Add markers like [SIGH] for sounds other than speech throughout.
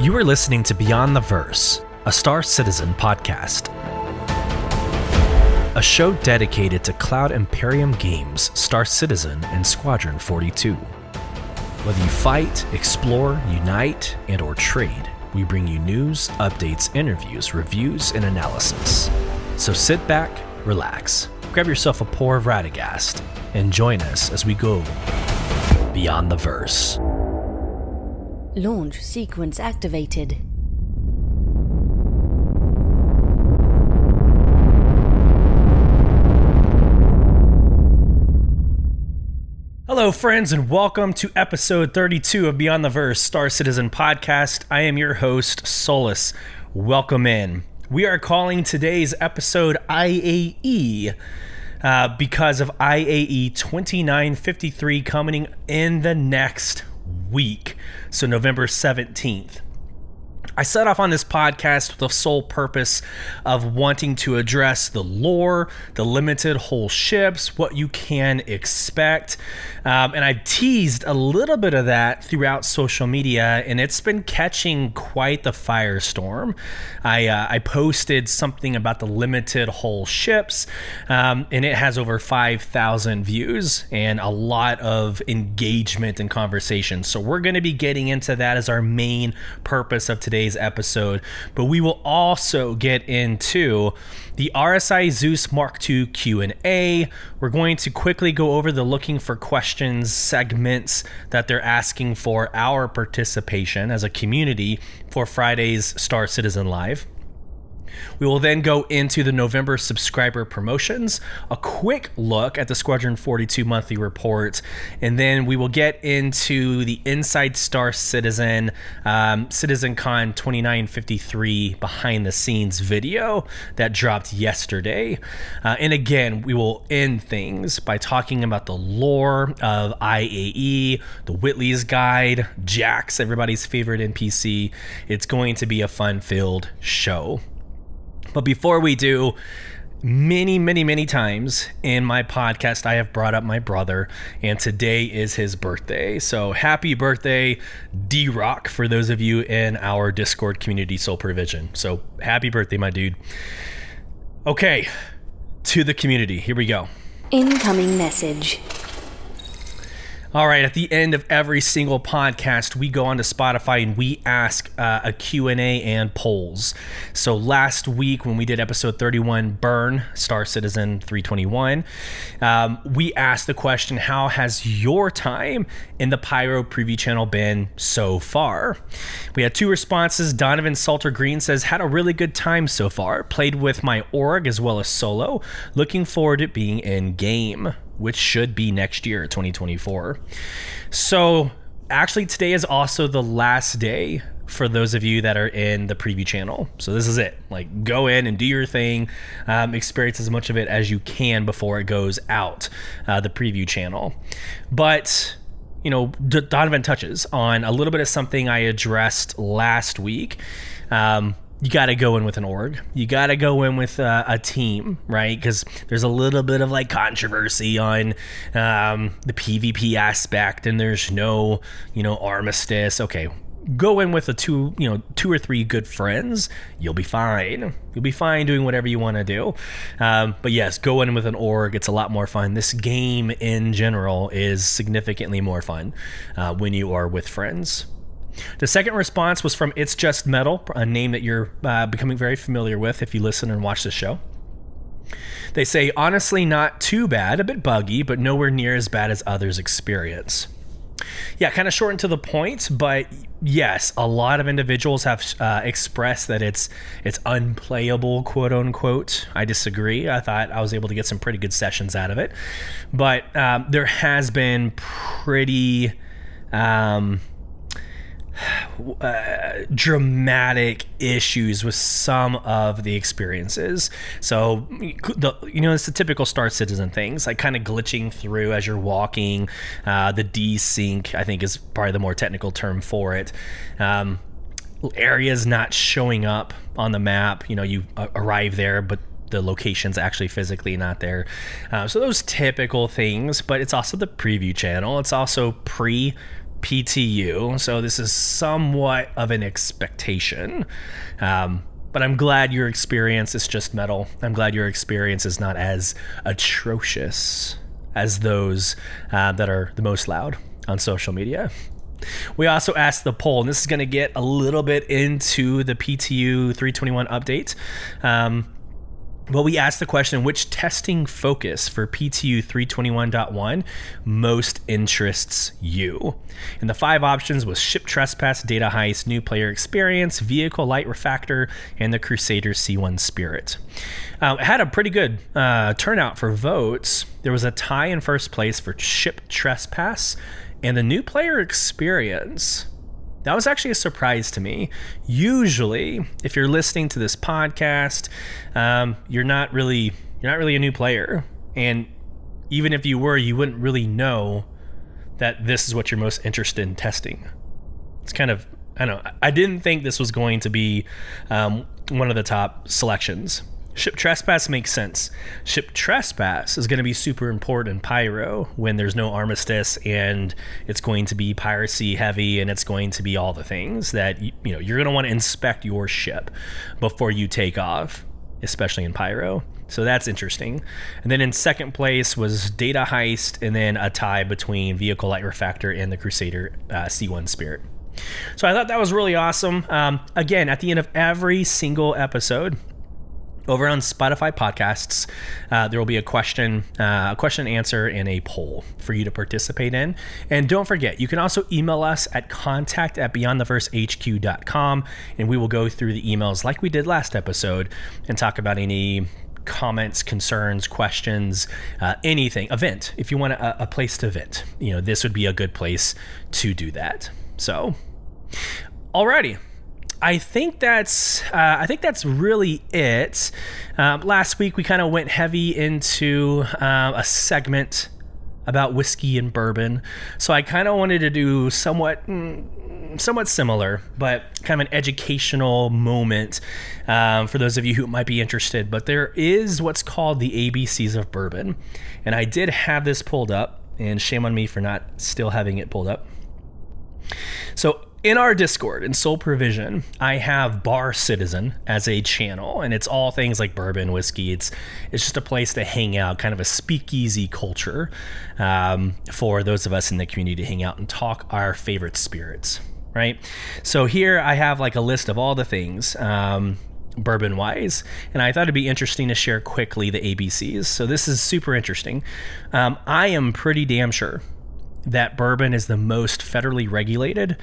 You are listening to Beyond the Verse, a Star Citizen podcast. A show dedicated to Cloud Imperium games, Star Citizen, and Squadron 42. Whether you fight, explore, unite, and or trade, we bring you news, updates, interviews, reviews, and analysis. So sit back, relax, grab yourself a pour of Radegast, and join us as we go beyond the verse. Launch sequence activated. Hello, friends, and welcome to episode 32 of Beyond the Verse Star Citizen podcast. I am your host, Solus. Welcome in. We are calling today's episode IAE uh, because of IAE 2953 coming in the next week. So, November 17th. I set off on this podcast with the sole purpose of wanting to address the lore, the limited hull ships, what you can expect. Um, and I've teased a little bit of that throughout social media, and it's been catching quite the firestorm. I, uh, I posted something about the limited hull ships, um, and it has over 5,000 views and a lot of engagement and conversation. So we're going to be getting into that as our main purpose of today's today's episode, but we will also get into the RSI Zeus Mark II Q&A. We're going to quickly go over the looking for questions segments that they're asking for our participation as a community for Friday's Star Citizen Live. We will then go into the November subscriber promotions, a quick look at the Squadron 42 monthly report, and then we will get into the Inside Star Citizen um, CitizenCon 2953 behind the scenes video that dropped yesterday. Uh, and again, we will end things by talking about the lore of IAE, the Whitley's Guide, Jax, everybody's favorite NPC. It's going to be a fun filled show. But before we do, many, many, many times in my podcast, I have brought up my brother, and today is his birthday. So happy birthday, D Rock, for those of you in our Discord community, Soul Provision. So happy birthday, my dude. Okay, to the community. Here we go. Incoming message. All right, at the end of every single podcast, we go onto Spotify and we ask uh, a Q&A and polls. So last week when we did episode 31, Burn, Star Citizen 321, um, we asked the question, how has your time in the Pyro preview channel been so far? We had two responses. Donovan Salter Green says, had a really good time so far. Played with my org as well as solo. Looking forward to being in game which should be next year, 2024. So, actually, today is also the last day for those of you that are in the preview channel. So this is it. Like, go in and do your thing, um, experience as much of it as you can before it goes out uh, the preview channel. But you know, D- Donovan touches on a little bit of something I addressed last week. Um, you got to go in with an org. You got to go in with uh, a team, right? Because there's a little bit of like controversy on um, the PvP aspect, and there's no, you know, armistice. Okay, go in with a two, you know, two or three good friends. You'll be fine. You'll be fine doing whatever you want to do. Um, but yes, go in with an org. It's a lot more fun. This game in general is significantly more fun uh, when you are with friends. The second response was from It's Just Metal, a name that you're uh, becoming very familiar with if you listen and watch the show. They say, honestly, not too bad, a bit buggy, but nowhere near as bad as others experience. Yeah, kind of short to the point, but yes, a lot of individuals have uh, expressed that it's it's unplayable, quote unquote. I disagree. I thought I was able to get some pretty good sessions out of it, but um, there has been pretty. Um, [SIGHS] uh, dramatic issues with some of the experiences. So, the, you know, it's the typical Star Citizen things, like kind of glitching through as you're walking. Uh, the desync, I think, is probably the more technical term for it. Um, areas not showing up on the map. You know, you uh, arrive there, but the location's actually physically not there. Uh, so those typical things, but it's also the preview channel. It's also pre PTU, so this is somewhat of an expectation. Um, but I'm glad your experience is just metal. I'm glad your experience is not as atrocious as those uh, that are the most loud on social media. We also asked the poll, and this is going to get a little bit into the PTU 321 update. Um, well, we asked the question which testing focus for PTU 321.1 most interests you? And the five options was ship trespass, data heist, new player experience, vehicle light refactor, and the Crusader C1 Spirit. Uh, it had a pretty good uh, turnout for votes. There was a tie in first place for ship trespass and the new player experience. That was actually a surprise to me. Usually, if you're listening to this podcast, um, you're not really you're not really a new player, and even if you were, you wouldn't really know that this is what you're most interested in testing. It's kind of I don't know. I didn't think this was going to be um, one of the top selections. Ship trespass makes sense. Ship trespass is going to be super important in Pyro when there's no armistice and it's going to be piracy heavy and it's going to be all the things that you, know you're going to want to inspect your ship before you take off, especially in Pyro. So that's interesting. And then in second place was Data Heist, and then a tie between Vehicle Light Refactor and the Crusader uh, C1 Spirit. So I thought that was really awesome. Um, again, at the end of every single episode, over on Spotify podcasts, uh, there will be a question, uh, a question and answer, and a poll for you to participate in. And don't forget, you can also email us at contact at beyondtheversehq.com, and we will go through the emails like we did last episode and talk about any comments, concerns, questions, uh, anything, event. If you want a, a place to vent, you know, this would be a good place to do that. So, alrighty. I think that's uh, I think that's really it. Um, last week we kind of went heavy into uh, a segment about whiskey and bourbon, so I kind of wanted to do somewhat. Mm, somewhat similar, but kind of an educational moment um, for those of you who might be interested. But there is what's called the ABCs of bourbon, and I did have this pulled up, and shame on me for not still having it pulled up. So in our Discord in Soul Provision, I have Bar Citizen as a channel, and it's all things like bourbon, whiskey. It's it's just a place to hang out, kind of a speakeasy culture um, for those of us in the community to hang out and talk our favorite spirits. Right. So here I have like a list of all the things. Um, bourbon wise, and I thought it'd be interesting to share quickly the ABCs. So, this is super interesting. Um, I am pretty damn sure that bourbon is the most federally regulated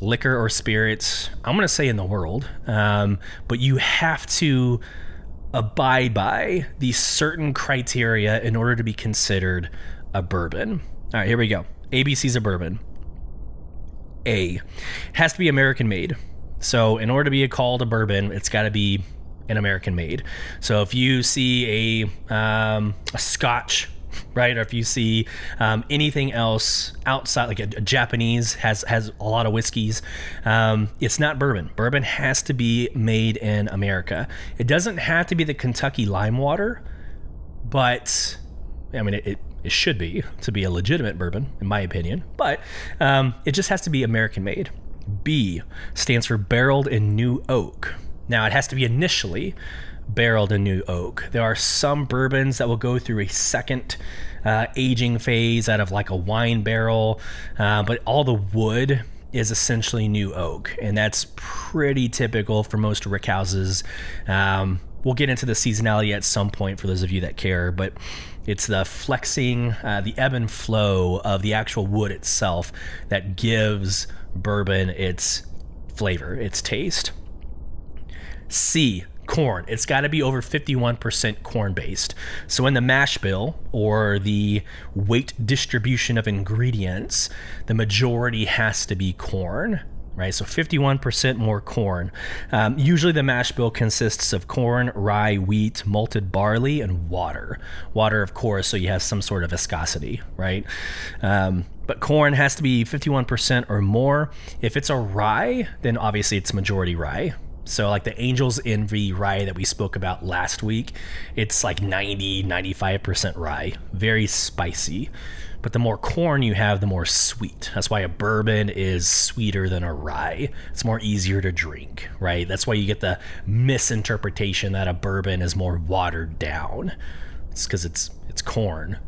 liquor or spirits, I'm going to say in the world, um, but you have to abide by these certain criteria in order to be considered a bourbon. All right, here we go. ABC's a bourbon. A has to be American made. So, in order to be called a bourbon, it's got to be an American made. So, if you see a um, a Scotch right? Or if you see um, anything else outside, like a, a, Japanese has has a lot of whiskeys, um, it's not bourbon. Bourbon has to be made in America. It doesn't have to be the Kentucky lime water, but I mean it, it it should be to be a legitimate bourbon, in my opinion. But um, it just has to be American made. B stands for barreled in new oak. Now it has to be initially barreled in new oak. There are some bourbons that will go through a second uh, aging phase out of like a wine barrel, uh, but all the wood is essentially new oak, and that's pretty typical for most rick houses. Um, we'll get into the seasonality at some point for those of you that care, but it's the flexing, uh, the ebb and flow of the actual wood itself that gives bourbon its flavor, its taste. C, corn. It's got to be over 51% corn based. So in the mash bill or the weight distribution of ingredients, the majority has to be corn. Right, so 51% more corn. Um, usually, the mash bill consists of corn, rye, wheat, malted barley, and water. Water, of course, so you have some sort of viscosity, right? Um, but corn has to be 51% or more. If it's a rye, then obviously it's majority rye, So, like the Angel's Envy rye that we spoke about last week, it's like 90, 95% rye, very spicy. But the more corn you have, the more sweet. That's why a bourbon is sweeter than a rye. It's more easier to drink, right? That's why you get the misinterpretation that a bourbon is more watered down. It's because it's it's corn,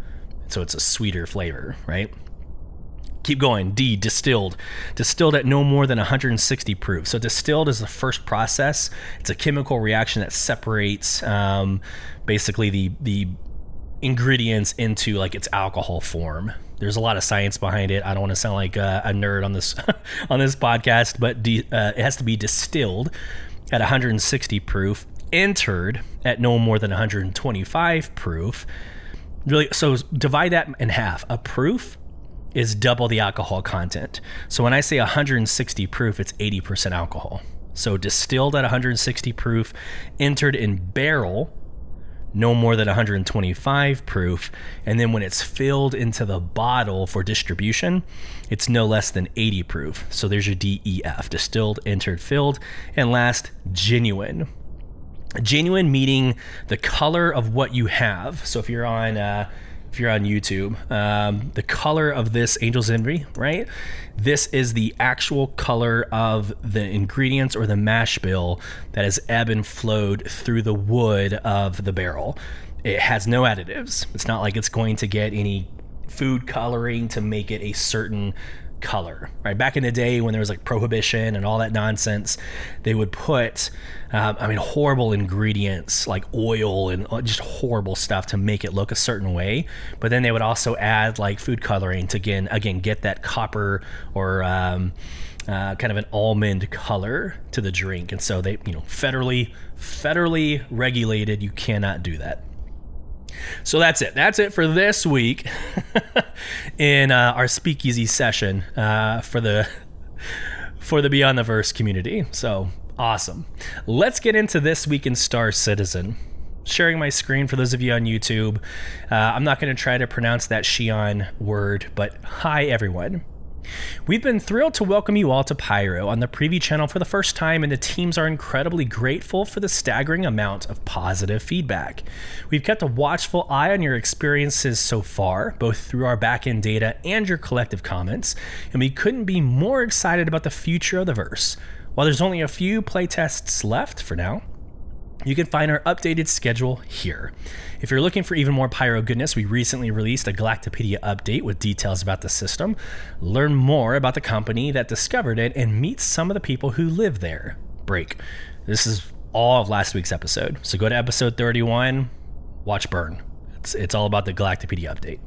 so it's a sweeter flavor, right? Keep going. D, distilled. Distilled at no more than 160 proof. So, distilled is the first process. It's a chemical reaction that separates um, basically the, the ingredients into like its alcohol form. There's a lot of science behind it. I don't want to sound like a, a nerd on this [LAUGHS] on this podcast, but de, uh, it has to be distilled at 160 proof, entered at no more than 125 proof. Really, so divide that in half. A proof is double the alcohol content. So when I say 160 proof, it's 80% alcohol. So distilled at 160 proof, entered in barrel no more than 125 proof. And then when it's filled into the bottle for distribution, it's no less than 80 proof. So there's your DEF distilled, entered, filled. And last, genuine. Genuine meaning the color of what you have. So if you're on, uh, if you're on YouTube, um, the color of this Angel's Envy, right? This is the actual color of the ingredients or the mash bill that has ebb and flowed through the wood of the barrel. It has no additives. It's not like it's going to get any food coloring to make it a certain color right? Back in the day when there was like prohibition and all that nonsense they would put um, i mean horrible ingredients like oil and uh, just horrible stuff to make it look a certain way. But then they would also add like food coloring to again again get that copper or um, uh, kind of an almond color to the drink. And so they you know federally federally regulated you cannot do that so that's it. That's it for this week [LAUGHS] in uh, our speakeasy session uh, for the for the Beyond the Verse community. So awesome. Let's get into this week in Star Citizen. Sharing my screen for those of you on YouTube. Uh, I'm not going to try to pronounce that Xi'an word, but hi everyone. We've been thrilled to welcome you all to Pyro on the Preview channel for the first time, and the teams are incredibly grateful for the staggering amount of positive feedback. We've kept a watchful eye on your experiences so far, both through our backend data and your collective comments, and we couldn't be more excited about the future of the verse. While there's only a few playtests left for now, you can find our updated schedule here. If you're looking for even more Pyro goodness, we recently released a Galactapedia update with details about the system. Learn more about the company that discovered it and meet some of the people who live there. Break. This is all of last week's episode. So go to episode 31, watch Burn. It's, it's all about the Galactapedia update.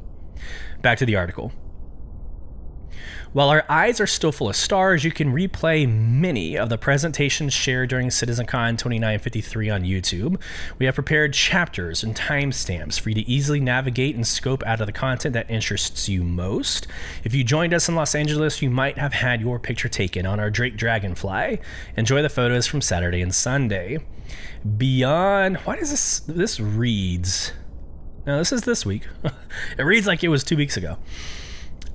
Back to the article. While our eyes are still full of stars, you can replay many of the presentations shared during CitizenCon 2953 on YouTube. We have prepared chapters and timestamps for you to easily navigate and scope out of the content that interests you most. If you joined us in Los Angeles, you might have had your picture taken on our Drake Dragonfly. Enjoy the photos from Saturday and Sunday. Beyond, why does this this reads? No, this is this week. [LAUGHS] it reads like it was two weeks ago.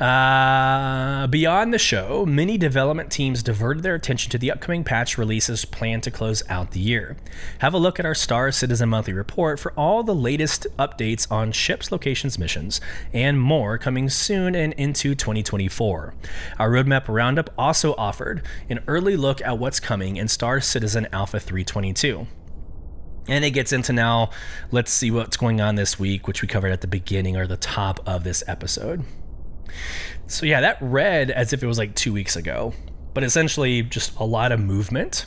Uh, beyond the show, many development teams diverted their attention to the upcoming patch releases planned to close out the year. Have a look at our Star Citizen Monthly Report for all the latest updates on ships, locations, missions, and more coming soon and into 2024. Our roadmap roundup also offered an early look at what's coming in Star Citizen Alpha 322. And it gets into now, let's see what's going on this week, which we covered at the beginning or the top of this episode. So yeah, that read as if it was like two weeks ago, but essentially just a lot of movement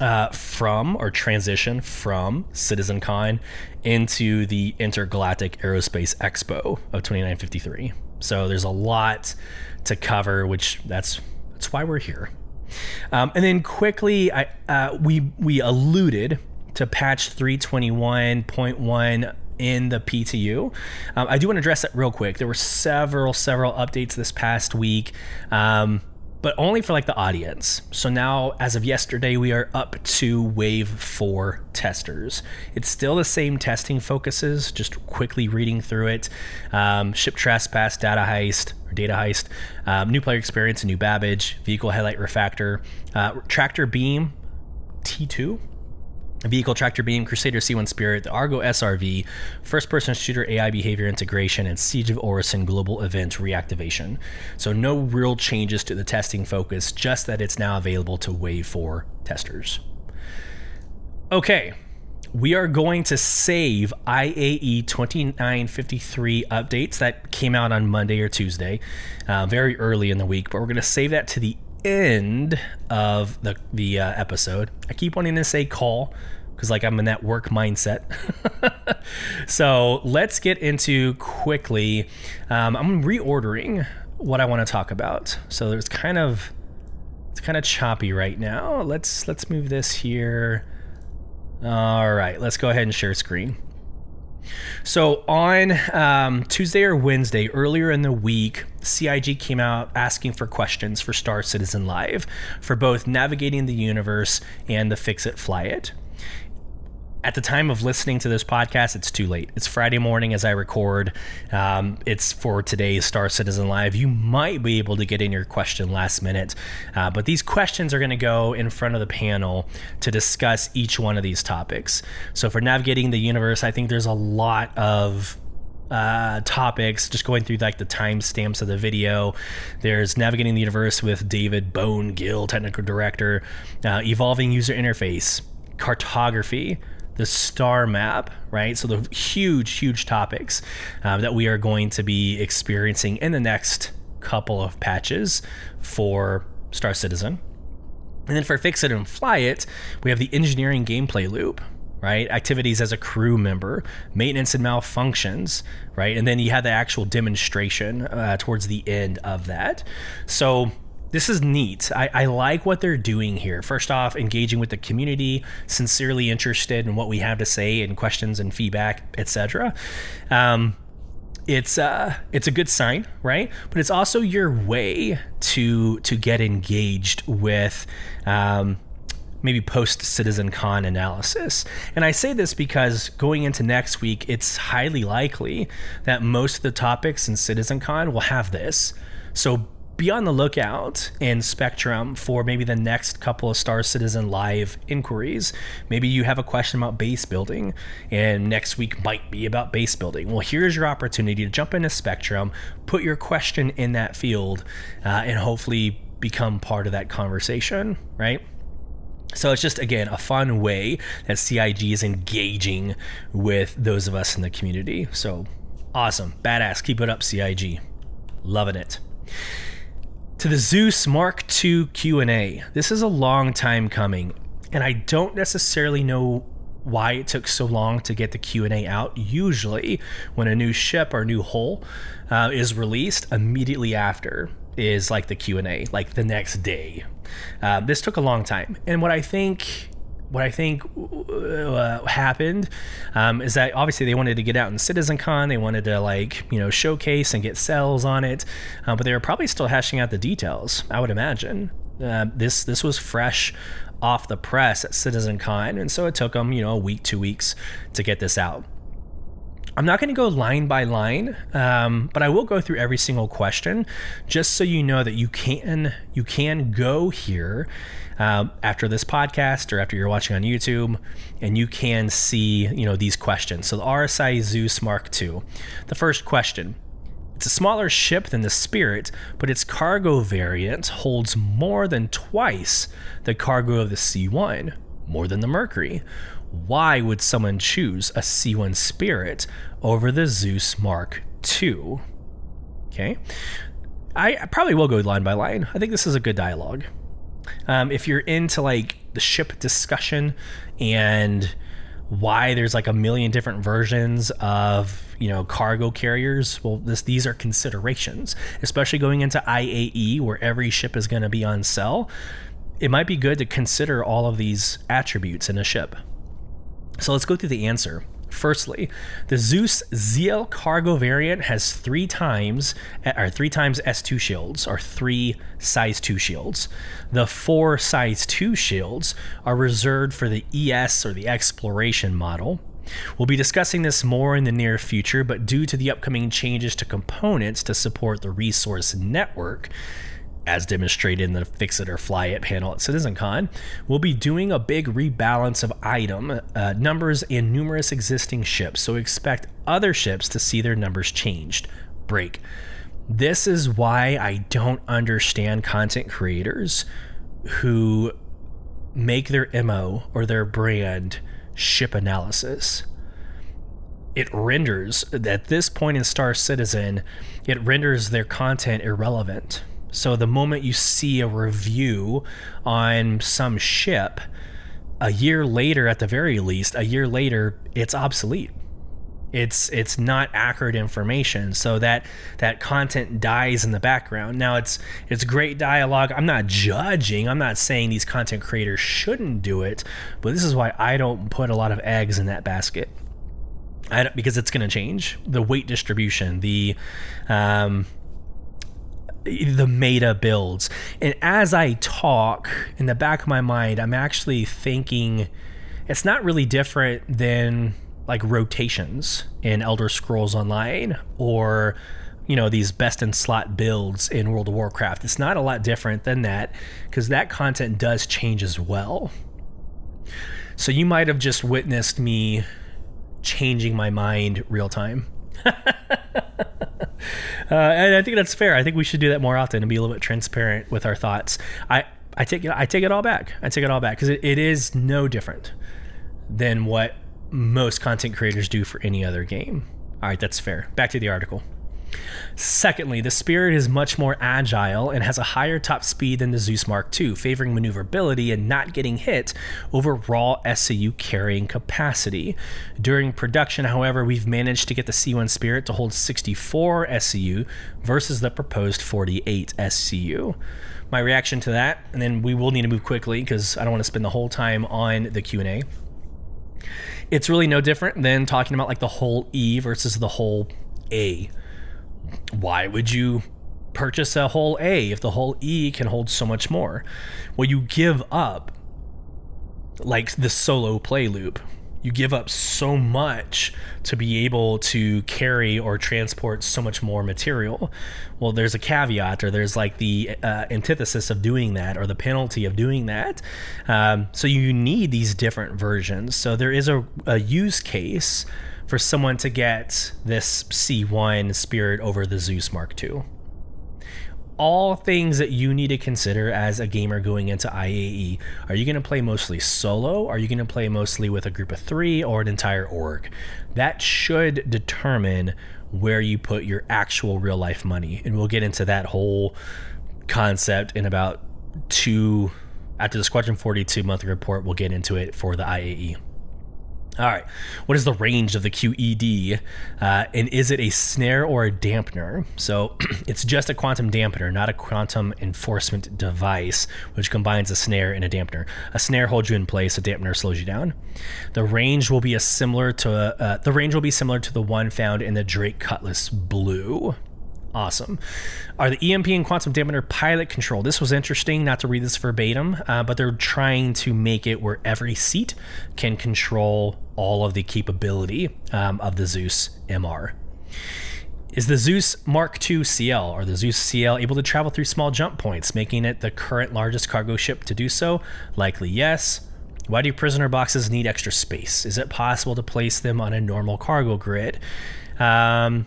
uh, from or transition from CitizenCon into the Intergalactic Aerospace Expo of 2953. So there's a lot to cover, which that's that's why we're here. Um, and then quickly, I uh, we we alluded to patch 321.1 in the PTU. Um, I do want to address that real quick. There were several, several updates this past week. Um, but only for like the audience. So now, as of yesterday, we are up to wave four testers. It's still the same testing focuses, just quickly reading through it. Um, ship trespass, data heist, or data heist, um, new player experience, a new Babbage, vehicle headlight refactor, uh, tractor beam, T2, Vehicle Tractor Beam, Crusader C1 Spirit, the Argo SRV, First Person Shooter AI Behavior Integration, and Siege of Orison Global Event Reactivation. So, no real changes to the testing focus, just that it's now available to Wave 4 testers. Okay, we are going to save IAE 2953 updates that came out on Monday or Tuesday, uh, very early in the week, but we're going to save that to the end of the, the uh, episode. I keep wanting to say call because like I'm in that work mindset. [LAUGHS] so let's get into quickly. Um, I'm reordering what I want to talk about. So there's kind of it's kind of choppy right now. Let's let's move this here. All right, let's go ahead and share screen. So on um, Tuesday or Wednesday, earlier in the week, CIG came out asking for questions for Star Citizen Live for both navigating the universe and the Fix It Fly It at the time of listening to this podcast, it's too late. It's Friday morning as I record. Um, it's for today's Star Citizen Live. You might be able to get in your question last minute, uh, but these questions are going to go in front of the panel to discuss each one of these topics. So, for navigating the universe, I think there's a lot of uh, topics, just going through like the timestamps of the video. There's navigating the universe with David Bone Gill, technical director, uh, evolving user interface, cartography, the star map, right? So the huge, huge topics uh, that we are going to be experiencing in the next couple of patches for Star Citizen. And then for Fix It and Fly It, we have the engineering gameplay loop, right? Activities as a crew member, maintenance and malfunctions, right? And then you have the actual demonstration uh, towards the end of that. So this is neat. I, I, like what they're doing here. First off, engaging with the community, sincerely interested in what we have to say and questions and feedback, etc. Um, it's uh, it's a good sign, right? But it's also your way to to get engaged with. Um, maybe post CitizenCon analysis. And I say this because going into next week, it's highly likely that most of the topics in CitizenCon will have this. So be on the lookout in Spectrum for maybe the next couple of Star Citizen live inquiries. Maybe you have a question about base building, and next week might be about base building. Well, here's your opportunity to jump into Spectrum, put your question in that field, uh, and hopefully become part of that conversation, right? So it's just again a fun way that CIG is engaging with those of us in the community. So awesome, badass, keep it up, CIG, loving it to the Zeus Mark II Q&A. This is a long time coming, and I don't necessarily know why it took so long to get the Q&A out. Usually, when a new ship or new hull uh, is released, immediately after is like the Q&A, like the next day. Uh, this took a long time, and what I think what I think uh, happened um, is that obviously they wanted to get out in CitizenCon. They wanted to like you know showcase and get sales on it, uh, but they were probably still hashing out the details. I would imagine uh, this this was fresh off the press at CitizenCon, and so it took them you know a week, two weeks to get this out. I'm not going to go line by line, um, but I will go through every single question, just so you know that you can you can go here uh, after this podcast or after you're watching on YouTube, and you can see you know these questions. So the RSI Zeus Mark II. The first question. It's a smaller ship than the Spirit, but its cargo variant holds more than twice the cargo of the C1, more than the Mercury why would someone choose a C1 Spirit over the Zeus Mark II? Okay. I probably will go line by line. I think this is a good dialogue. Um, if you're into like the ship discussion and why there's like a million different versions of you know cargo carriers well this these are considerations especially going into IAE where every ship is going to be on sale it might be good to consider all of these attributes in a ship so let's go through the answer. Firstly, the Zeus CL cargo variant has three times or three times S2 shields or three size 2 shields. The four size 2 shields are reserved for the ES or the exploration model. We'll be discussing this more in the near future, but due to the upcoming changes to components to support the resource network, as demonstrated in the Fix It or Fly It panel at CitizenCon, we'll be doing a big rebalance of item uh, numbers and numerous existing ships. So expect other ships to see their numbers changed. Break. This is why I don't understand content creators who make their MO or their brand ship analysis. It renders, at this point in Star Citizen, it renders their content irrelevant. So the moment you see a review on some ship, a year later, at the very least, a year later, it's obsolete. It's it's not accurate information. So that that content dies in the background. Now it's it's great dialogue. I'm not judging. I'm not saying these content creators shouldn't do it but this is why i don't put a lot of eggs in that basket. Because it's going to change. The weight distribution the um, the meta builds and as i talk in the back of my mind i'm actually thinking it's not really different than like rotations in Elder Scrolls Online or you know these best in slot builds in World of Warcraft. It's not a lot different than that because that content does change as well. So you might have just witnessed me changing my mind real time. [LAUGHS] [LAUGHS] uh, and I think that's fair. I think we should do that more often and be a little bit transparent with our thoughts. I I take it I take it all back. I take it all back because it, it is no different than what most content creators do for any other game. All right, that's fair. Back to the article. Secondly, the Spirit is much more agile and has a higher top speed than the Zeus Mark II, favoring maneuverability and not getting hit over raw SCU carrying capacity. During production, however, we've managed to get the C1 Spirit to hold 64 SCU versus the proposed 48 SCU. My reaction to that, and then we will need to move quickly because I don't want to spend the whole time on the Q&A it's really no different than talking about like the Hull E versus the Hull A. Why would you purchase a Hull A if the Hull E can hold so much more? Well, you give up like the solo play loop you give up so much to be able to carry or transport so much more material. Well, there's a caveat, or there's like the uh, antithesis of doing that, or the penalty of doing that. Um, so you need these different versions. So there is a, a use case for someone to get this C1 Spirit over the Zeus Mark II all things that you need to consider as a gamer going into IAE. Are you going to play mostly solo? Are you going to play mostly with a group of three or an entire org? That should determine where you put your actual real life money. And we'll get into that whole concept in about two, after the Squadron 42 monthly report, we'll get into it for the IAE. All right. What is the range of the QED? Uh, and is it a snare or a dampener? So [CLEARS THROAT] it's just a quantum dampener, not a quantum enforcement device, which combines a snare and a dampener. A snare holds you in place, a dampener slows you down. The range will be a similar to uh, the range will be similar to the one found in the Drake Cutlass Blue awesome. Are the EMP and quantum dampener pilot control? This was interesting, not to read this verbatim, uh, but they're trying to make it where every seat can control all of the capability um, of the Zeus MR. Is the Zeus Mark II CL or the Zeus CL able to travel through small jump points, making it the current largest cargo ship to do so? Likely yes. Why do prisoner boxes need extra space? Is it possible to place them on a normal cargo grid? Um,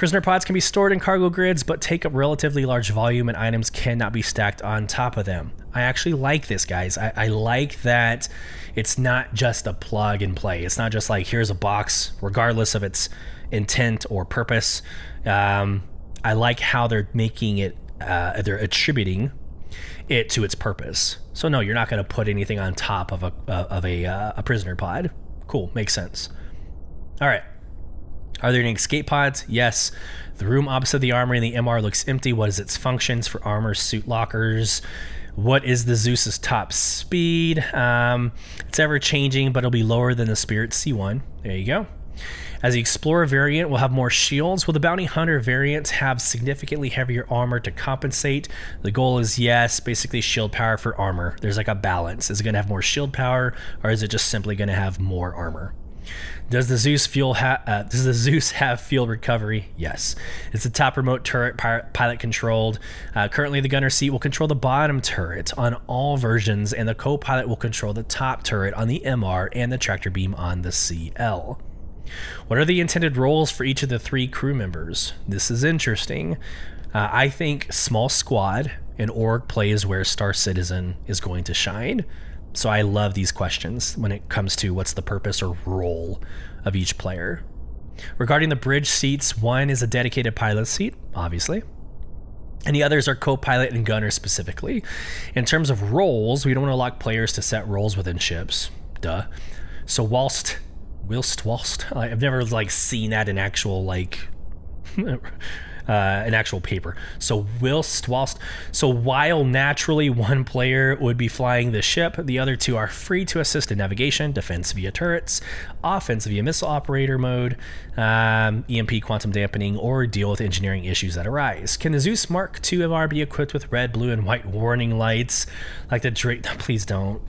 Prisoner pods can be stored in cargo grids, but take up relatively large volume, and items cannot be stacked on top of them. I actually like this, guys. I, I, like that it's not just a plug and play. It's not just like here's a box, regardless of its intent or purpose. Um, I like how they're making it, uh, they're attributing it to its purpose. So no, you're not going to put anything on top of a uh, of a, uh, a prisoner pod. Cool, makes sense. All right. Are there any escape pods? Yes. The room opposite the armory in the MR looks empty. What is its functions for armor suit lockers? What is the Zeus's top speed? Um, it's ever changing, but it'll be lower than the Spirit C1. There you go. As the Explorer variant will have more shields, will the Bounty Hunter variants have significantly heavier armor to compensate? The goal is yes, basically shield power for armor. There's like a balance. Is it going to have more shield power, or is it just simply going to have more armor? Does the Zeus fuel ha- uh, does the Zeus have fuel recovery? Yes. It's a top remote turret pilot controlled. Uh, currently, the gunner seat will control the bottom turret on all versions, and the co-pilot will control the top turret on the MR and the tractor beam on the CL. What are the intended roles for each of the three crew members? This is interesting. Uh, I think small squad and org plays where Star Citizen is going to shine. So I love these questions when it comes to what's the purpose or role of each player. Regarding the bridge seats, one is a dedicated pilot seat, obviously. And the others are co pilot and gunner specifically. In terms of roles, we don't want to lock players to set roles within ships. Duh. So, whilst, whilst, whilst, I've never like seen that in actual like [LAUGHS] uh, an actual paper. So whilst whilst so while naturally one player would be flying the ship, the other two are free to assist in navigation, defense via turrets, offense via missile operator mode, um, EMP quantum dampening, or deal with engineering issues that arise. Can the Zeus Mark II MR be equipped with red, blue, and white warning lights like the Drake? [LAUGHS] No, Please don't.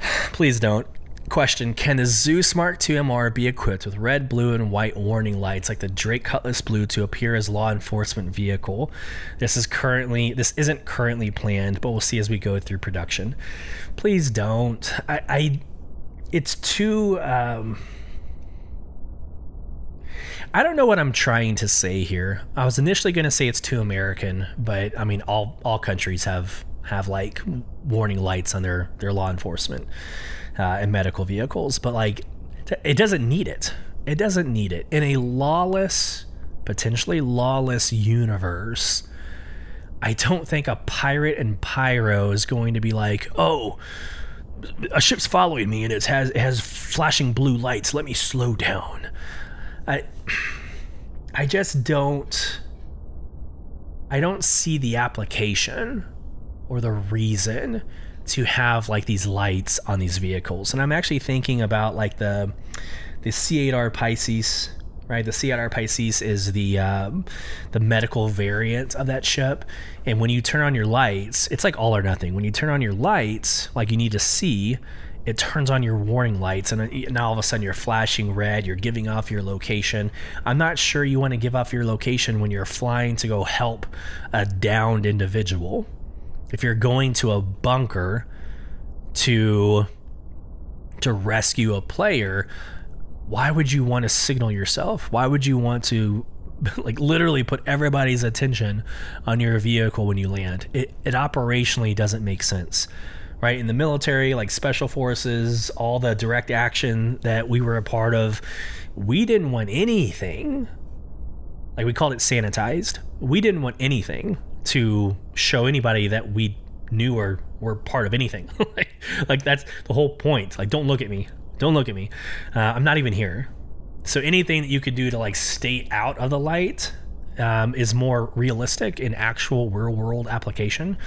[SIGHS] Please don't. Question Can the Zeus Mark II MR be equipped with red, blue, and white warning lights like the Drake Cutlass Blue to appear as law enforcement vehicle? This is currently this isn't currently planned, but we'll see as we go through production. Please don't. I, I it's too um, I don't know what I'm trying to say here. I was initially going to say it's too American, but I mean all all countries have have like warning lights on their their law enforcement uh, and medical vehicles, but like it doesn't need it. It doesn't need it in a lawless, potentially lawless universe. I don't think a pirate and pyro is going to be like, oh, a ship's following me and it has it has flashing blue lights. Let me slow down. I I just don't I don't see the application or the reason to have like these lights on these vehicles. And I'm actually thinking about like the the C8R Pisces, right? The C8R Pisces is the um, the medical variant of that ship. And when you turn on your lights, it's like all or nothing. When you turn on your lights, like you need to see, it turns on your warning lights, and now all of a sudden you're flashing red. You're giving off your location. I'm not sure you want to give off your location when you're flying to go help a downed individual if you're going to a bunker to to rescue a player, why would you want to signal yourself? Why would you want to [LAUGHS] like literally put everybody's attention on your vehicle when you land? It it operationally doesn't make sense. Right? In the military, like special forces, all the direct action that we were a part of, we didn't want anything like we called it sanitized. We didn't want anything to show anybody that we knew or were part of anything. [LAUGHS] like, like, that's the whole point. Like, don't look at me. Don't look at me. Uh, I'm not even here. So anything that you could do to like stay out of the light um, is more realistic in actual real world application. [SIGHS]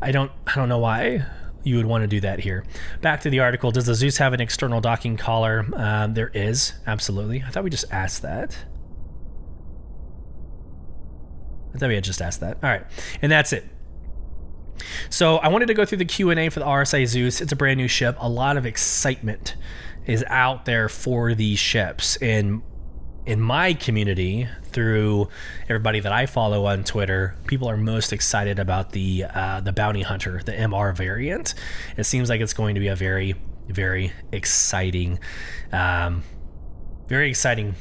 I don't. I don't know why you would want to do that here. Back to the article. Does the Zeus have an external docking collar? Um, there is absolutely. I thought we just asked that. I we had just asked that. All right, and that's it. So I wanted to go through the Q and A for the RSI Zeus. It's a brand new ship. A lot of excitement is out there for these ships, and in my community, through everybody that I follow on Twitter, people are most excited about the uh, the Bounty Hunter, the MR variant. It seems like it's going to be a very, very exciting, um, very exciting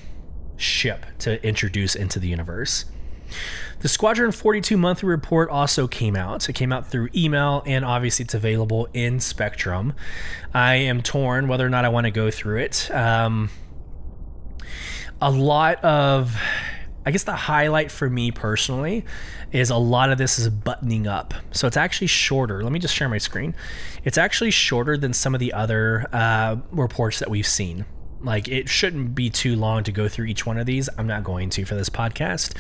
ship to introduce into the universe. The Squadron 42 monthly report also came out. It came out through email, and obviously it's available in Spectrum. I am torn whether or not I want to go through it. Um, a lot of I guess the highlight for me personally is a lot of this is buttoning up. So it's actually shorter. Let me just share my screen. It's actually shorter than some of the other uh, reports that we've seen. Like it shouldn't be too long to go through each one of these. I'm not going to for this podcast.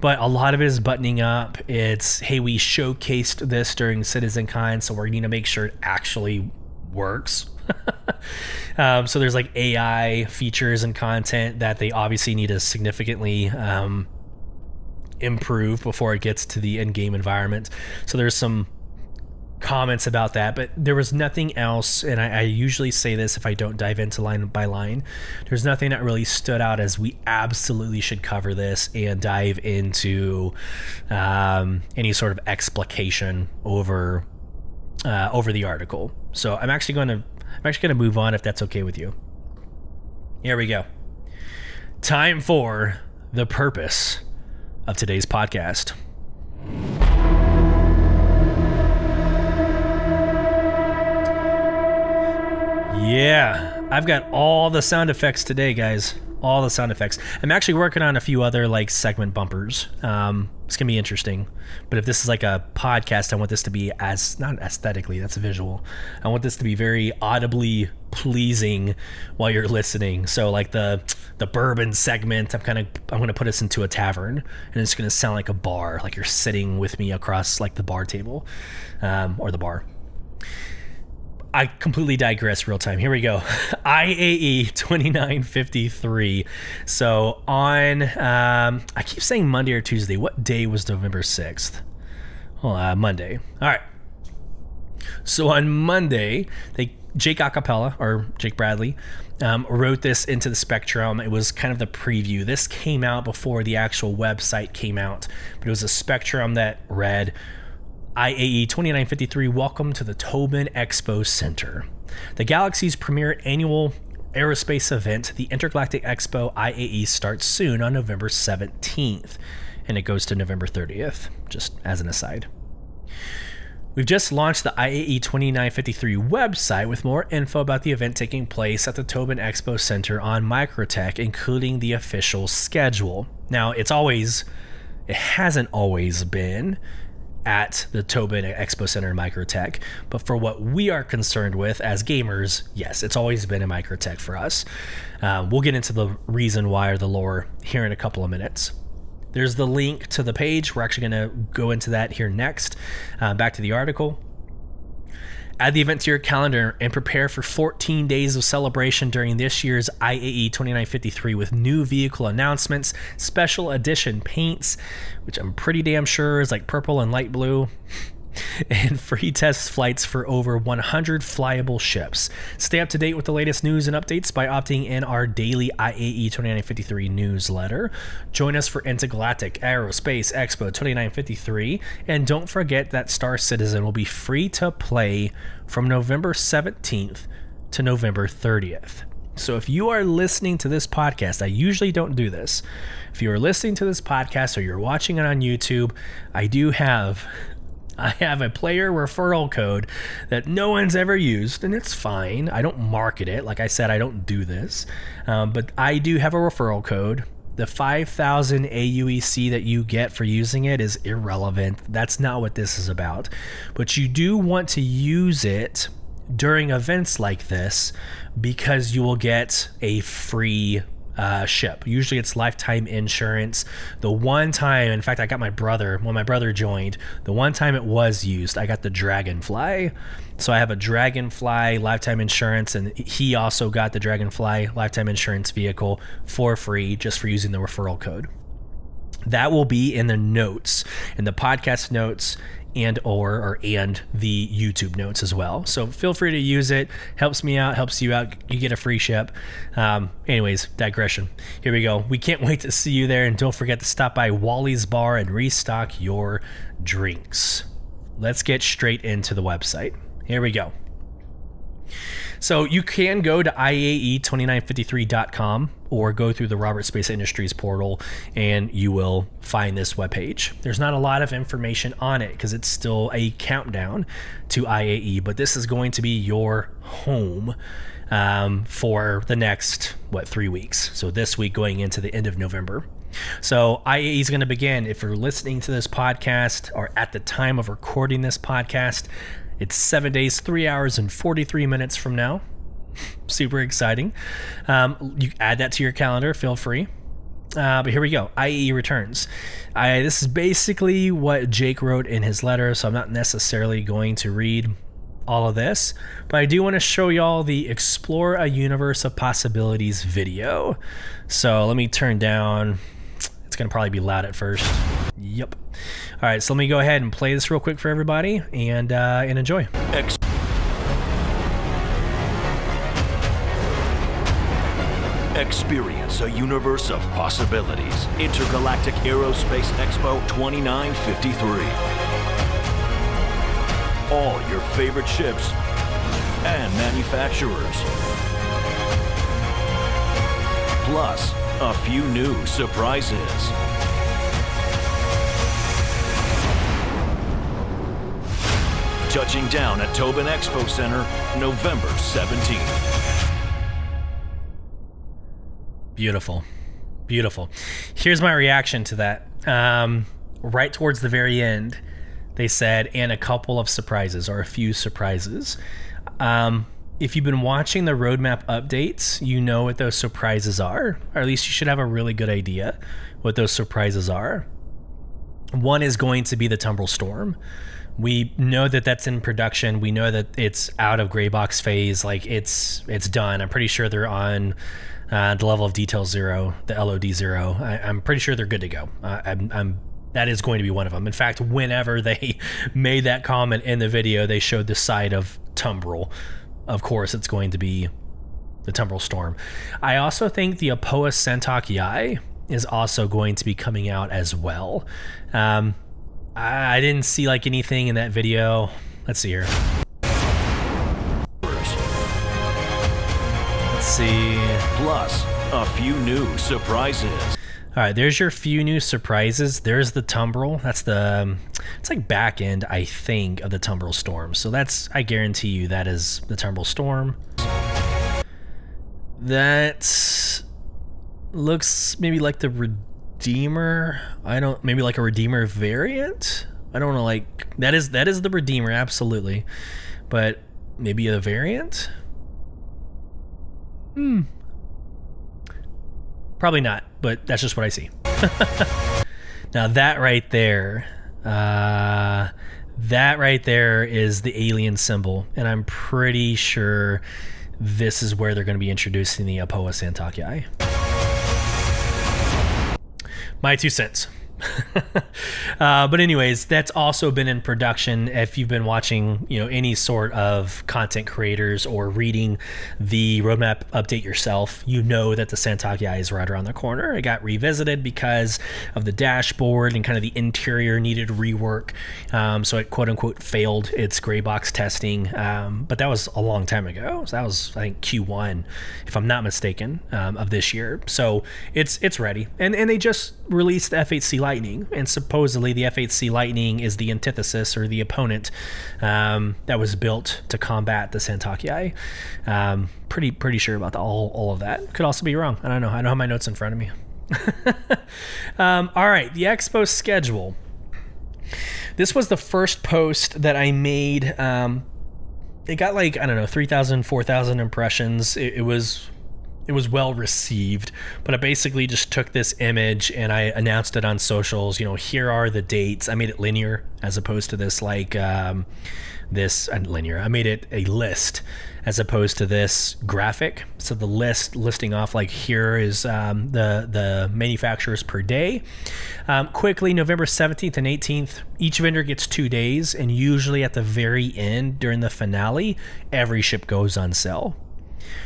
But a lot of it is buttoning up. It's hey, we showcased this during CitizenCon, so we need to make sure it actually works. [LAUGHS] um, so there's like AI features and content that they obviously need to significantly um, improve before it gets to the in-game environment. So there's some comments about that, but there was nothing else. And I, I, usually say this if I don't dive into line by line. There's nothing that really stood out as we absolutely should cover this and dive into um, any sort of explication over uh, over the article. So I'm actually going to I'm actually going to move on if that's okay with you. Here we go. Time for the purpose of today's podcast. Yeah, I've got all the sound effects today, guys. All the sound effects. I'm actually working on a few other like segment bumpers. Um, it's gonna be interesting. But if this is like a podcast, I want this to be as not aesthetically. That's visual. I want this to be very audibly pleasing while you're listening. So like the the bourbon segment, I'm kind of I'm gonna put us into a tavern, and it's gonna sound like a bar, like you're sitting with me across like the bar table, um, or the bar. I completely digress real time. Here we go. [LAUGHS] IAE 2953. So on, um, I keep saying Monday or Tuesday. What day was November 6th? Well, uh, Monday. All right. So on Monday, they Jake Acapella or Jake Bradley um, wrote this into the Spectrum. It was kind of the preview. This came out before the actual website came out, but it was a Spectrum that read IAE 2953, welcome to the Tobin Expo Center. The Galaxy's premier annual aerospace event, the Intergalactic Expo IAE, starts soon on November 17th, and it goes to November 30th, just as an aside. We've just launched the IAE 2953 website with more info about the event taking place at the Tobin Expo Center on Microtech, including the official schedule. Now, it's always, it hasn't always been at the Tobin Expo Center in Microtech. But for what we are concerned with as gamers, yes, it's always been a Microtech for us. Uh, we'll get into the reason why or the lore here in a couple of minutes. There's the link to the page. We're actually going to go into that here next. Uh, back to the article. Add the event to your calendar and prepare for 14 days of celebration during this year's IAE 2953 with new vehicle announcements, special edition paints, which I'm pretty damn sure is like purple and light blue. [LAUGHS] and free test flights for over 100 flyable ships. Stay up to date with the latest news and updates by opting in our daily IAE 2953 newsletter. Join us for Intergalactic Aerospace Expo 2953, and don't forget that Star Citizen will be free to play from November 17th to November 30th. So if you are listening to this podcast, I usually don't do this. If you are listening to this podcast or you're watching it on YouTube, I do have I have a player referral code that no one's ever used, and it's fine. I don't market it. Like I said, I don't do this. Um, but I do have a referral code. The 5,000 AUEC that you get for using it is irrelevant. That's not what this is about. But you do want to use it during events like this because you will get a free uh, ship. Usually it's lifetime insurance. The one time, in fact, I got my brother, when my brother joined, the one time it was used, I got the Dragonfly. So I have a Dragonfly lifetime insurance, and he also got the Dragonfly lifetime insurance vehicle for free just for using the referral code. That will be in the notes, in the podcast notes, and or or and the YouTube notes as well. So feel free to use it. Helps me out, helps you out. You get a free ship. Um, anyways, digression. Here we go. We can't [LAUGHS] wait to see you there, and don't forget to stop by Wally's Bar and restock your drinks. Let's get straight into the website. Here we go. So you can go to IAE2953.com or go through the Robert Space Industries portal and you will find this webpage. There's not a lot of information on it because it's still a countdown to IAE, but this is going to be your home um, for the next, what, three weeks. So this week going into the end of November. So IAE is going to begin. If you're listening to this podcast or at the time of recording this podcast, it's seven days, three hours, and 43 minutes from now. Super exciting. Um, you add that to your calendar, feel free. Uh, but here we go. IE returns. I, this is basically what Jake wrote in his letter, so I'm not necessarily going to read all of this, but I do want to show y'all the Explore a Universe of Possibilities video. So let me turn down. It's going to probably be loud at first. Yep. All right, so let me go ahead and play this real quick for everybody and uh, and enjoy. Experience a universe of possibilities. Intergalactic Aerospace Expo 2953. All your favorite ships and manufacturers. Plus, a few new surprises. Touching down at Tobin Expo Center, November 17th. Beautiful. Beautiful. Here's my reaction to that. Um, right towards the very end, they said, and a couple of surprises or a few surprises. Um, if you've been watching the roadmap updates, you know what those surprises are, or at least you should have a really good idea what those surprises are. One is going to be the Tumbril Storm. We know that that's in production. We know that it's out of gray box phase. Like it's it's done. I'm pretty sure they're on uh, the level of detail zero, the LOD zero. I, am pretty sure they're good to go. Uh, I'm, I'm that is going to be one of them. In fact, whenever they [LAUGHS] made that comment in the video, they showed the side of Tumbril. Of course, it's going to be the Tumbril Storm. I also think the Aopoa San'tok.yāi is also going to be coming out as well. Um, I didn't see like anything in that video. Let's see here. Let's see. Plus, a few new surprises. All right, there's your few new surprises. There's the Tumbril. That's the um, it's like back end, I think, of the Tumbril Storm. So that's I guarantee you that is the Tumbril Storm. That looks maybe like the Redeemer. I don't maybe like a Redeemer variant. I don't know like that is that is the Redeemer absolutely. But maybe a variant? Hmm. Probably not, but that's just what I see. [LAUGHS] now that right there, uh, that right there is the alien symbol, and I'm pretty sure this is where they're going to be introducing the Aopoa San'tok.yāi. My two cents. [LAUGHS] uh, but anyways, that's also been in production. If you've been watching, you know, any sort of content creators or reading the roadmap update yourself, you know that the San'tok.yāi is right around the corner. It got revisited because of the dashboard and kind of the interior needed rework. Um, so it quote unquote failed its gray box testing. Um, but that was a long time ago. So that was I think Q1, if I'm not mistaken, um, of this year. So it's it's ready, and and they just released the F8C Lightning, and supposedly the F8C Lightning is the antithesis or the opponent um, that was built to combat the San'tok.yāi. Um, pretty pretty sure about the, all all of that. Could also be wrong. I don't know. I don't have my notes in front of me. [LAUGHS] um, all right, the expo schedule. This was the first post that I made. Um, it got like I don't know 3,000, 4,000 impressions. It, it was it was well received but i basically just took this image and i announced it on socials you know here are the dates. I made it linear as opposed to this like um, this uh, linear i made it a list as opposed to this graphic. So the list listing off like here is um, the the manufacturers per day. Um, quickly november 17th and 18th each vendor gets two days and usually at the very end during the finale every ship goes on sale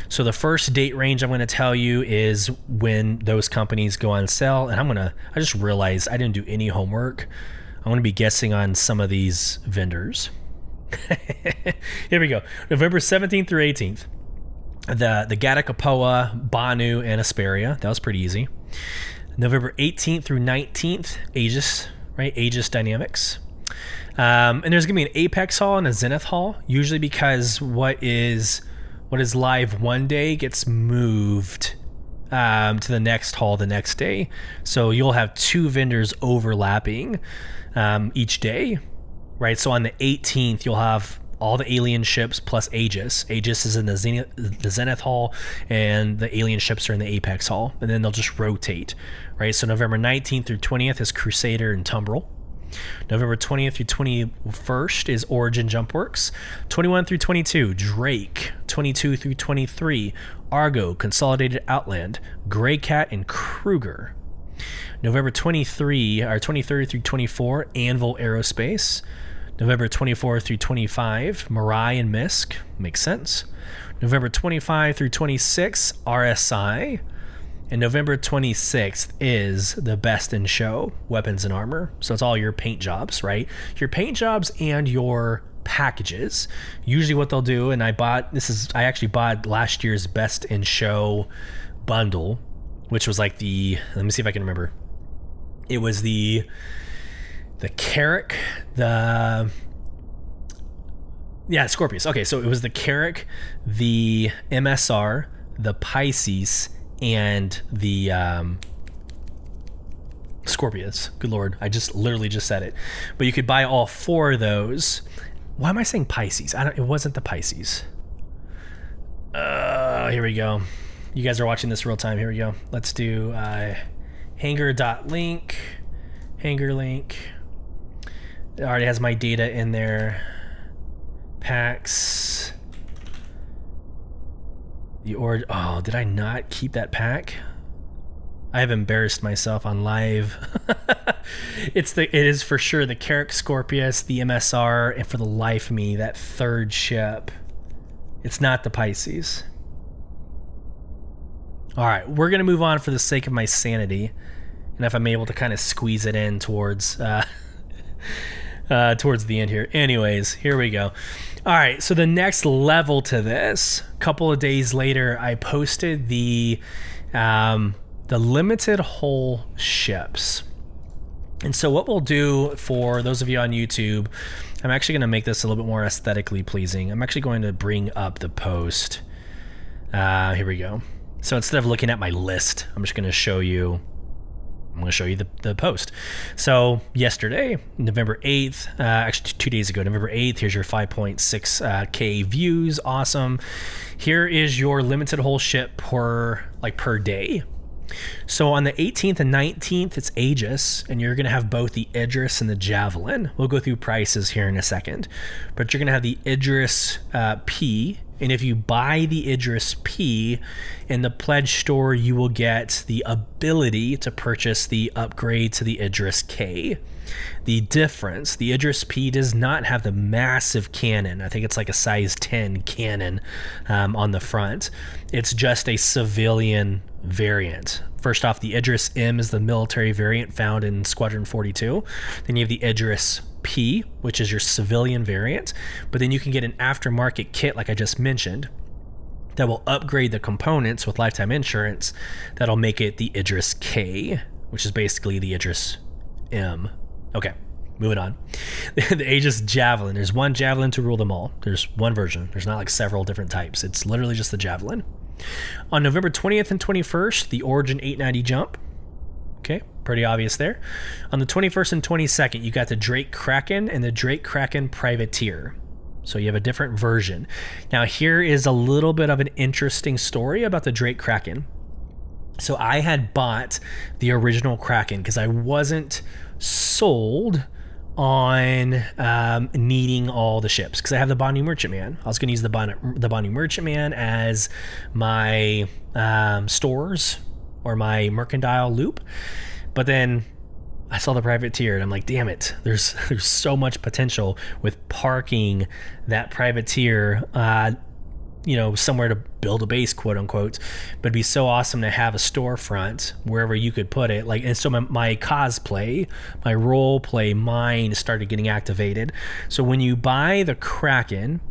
so the first date range I'm going to tell you is when those companies go on sale, and I'm gonna. I just realized I didn't do any homework. I'm going to be guessing on some of these vendors. [LAUGHS] Here we go. November 17th through 18th. The the Gatac Banu, and Esperia. That was pretty easy. November 18th through 19th, Aegis, right? Aegis Dynamics. Um, and there's going to be an Apex Hall and a Zenith Hall, usually because what is what is live one day gets moved um, to the next hall the next day. So you'll have two vendors overlapping um, each day, right? So on the 18th, you'll have all the alien ships plus Aegis. Aegis is in the Zenith, the Zenith Hall, and the alien ships are in the Apex Hall, and then they'll just rotate, right? So November 19th through 20th is Crusader and Tumbril. November 20th through 21st is Origin Jumpworks. 21 through 22, Drake. 22 through 23, Argo, Consolidated Outland, Greycat, and Kruger. November 23 or 23rd through 24, Anvil Aerospace. November 24 through 25, Mirai and MISC. Makes sense. November 25 through 26, RSI. And November 26th is the best in show, weapons and armor. So it's all your paint jobs, right? Your paint jobs and your packages. Usually what they'll do, and I bought this is I actually bought last year's best in show bundle, which was like the let me see if I can remember. It was the the Carrack, the yeah, Scorpius. Okay, so it was the Carrack, the MSR, the Pisces, and the um, Scorpius. Good lord, I just literally just said it. But you could buy all four of those. Why am I saying Pisces? I don't. It wasn't the Pisces. Uh, here we go. You guys are watching this real time. Here we go. Let's do uh, hangar.link, hangar link. It already has my data in there. Packs. The or oh, did I not keep that pack? I have embarrassed myself on live. [LAUGHS] it's the it is for sure the Carrack Scorpius, the MSR, and for the life of me, that third ship. It's not the Pisces. All right, we're gonna move on for the sake of my sanity, and if I'm able to kind of squeeze it in towards uh, [LAUGHS] uh, towards the end here. Anyways, here we go. All right, so the next level to this, a couple of days later, I posted the um, the limited hull ships. And so, what we'll do for those of you on YouTube, I'm actually going to make this a little bit more aesthetically pleasing. I'm actually going to bring up the post. Uh, here we go. So instead of looking at my list, I'm just going to show you I'm going to show you the, the post. So, yesterday, November 8th, uh, actually two days ago, November 8th, here's your 5.6K uh, views. Awesome. Here is your limited hull ship per, like, per day. So on the 18th and 19th, it's Aegis, and you're going to have both the Idris and the Javelin. We'll go through prices here in a second, but you're going to have the Idris uh, P and if you buy the Idris P in the pledge store, you will get the ability to purchase the upgrade to the Idris K. The difference the Idris P does not have the massive cannon. I think it's like a size 10 cannon um, on the front. It's just a civilian variant. First off, the Idris M is the military variant found in Squadron 42. Then you have the Idris P, which is your civilian variant, but then you can get an aftermarket kit, like I just mentioned, that will upgrade the components with lifetime insurance that'll make it the Idris K, which is basically the Idris M. Okay, moving on. [LAUGHS] the Aegis Javelin. There's one Javelin to rule them all. There's one version. There's not like several different types. It's literally just the Javelin. On November 20th and 21st, the Origin 890 jump. Okay, pretty obvious there. On the 21st and 22nd, you got the Drake Kraken and the Drake Kraken Privateer. So you have a different version. Now, here is a little bit of an interesting story about the Drake Kraken. So I had bought the original Kraken because I wasn't sold on um, needing all the ships because I have the Banu Merchantman. I was going to use the Banu, the Banu Merchantman as my um, stores or my mercantile loop. But then I saw the privateer and I'm like, damn it, there's [LAUGHS] there's so much potential with parking that privateer uh, you know, somewhere to build a base, quote unquote. But it'd be so awesome to have a storefront wherever you could put it. Like, and so my, my cosplay, my role play mind started getting activated. So when you buy the Kraken,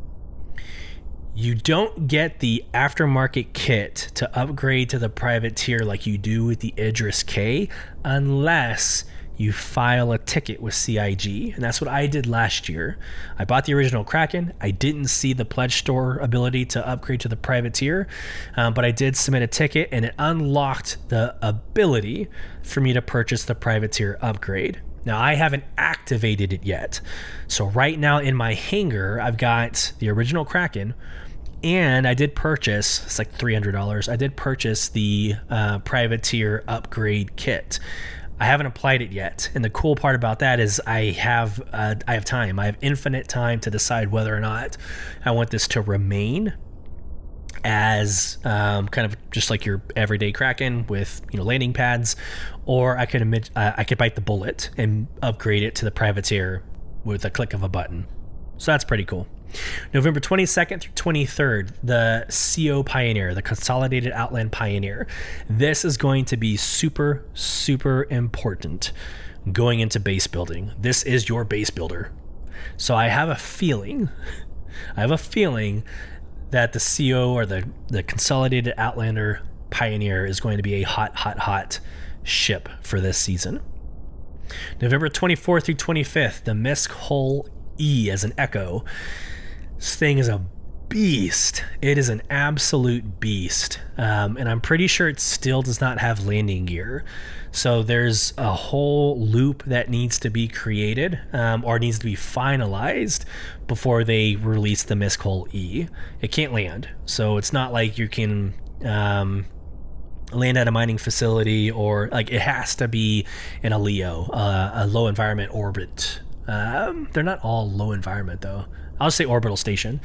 you don't get the aftermarket kit to upgrade to the privateer like you do with the Idris K unless you file a ticket with CIG. And that's what I did last year. I bought the original Kraken. I didn't see the pledge store ability to upgrade to the privateer, um, but I did submit a ticket and it unlocked the ability for me to purchase the privateer upgrade. Now, I haven't activated it yet. So, right now in my hangar, I've got the original Kraken, and I did purchase, it's like $300. I did purchase the uh, privateer upgrade kit. I haven't applied it yet, and the cool part about that is I have uh, I have time. I have infinite time to decide whether or not I want this to remain as um, kind of just like your everyday Kraken with you know landing pads, or I could admit, uh, I could bite the bullet and upgrade it to the privateer with a click of a button. So that's pretty cool. November 22nd through 23rd, the CO Pioneer, the Consolidated Outland Pioneer. This is going to be super, super important going into base building. This is your base builder. So I have a feeling, [LAUGHS] I have a feeling that the CO or the, the Consolidated Outlander Pioneer is going to be a hot, hot, hot ship for this season. November 24th through 25th, the MISC Hull E as an Echo. This thing is a beast. It is an absolute beast. Um, and I'm pretty sure it still does not have landing gear. So there's a whole loop that needs to be created um, or needs to be finalized before they release the MISC E. It can't land. So it's not like you can. Um, land at a mining facility or like it has to be in a leo uh, a low environment orbit um, they're not all low environment though I'll say orbital station.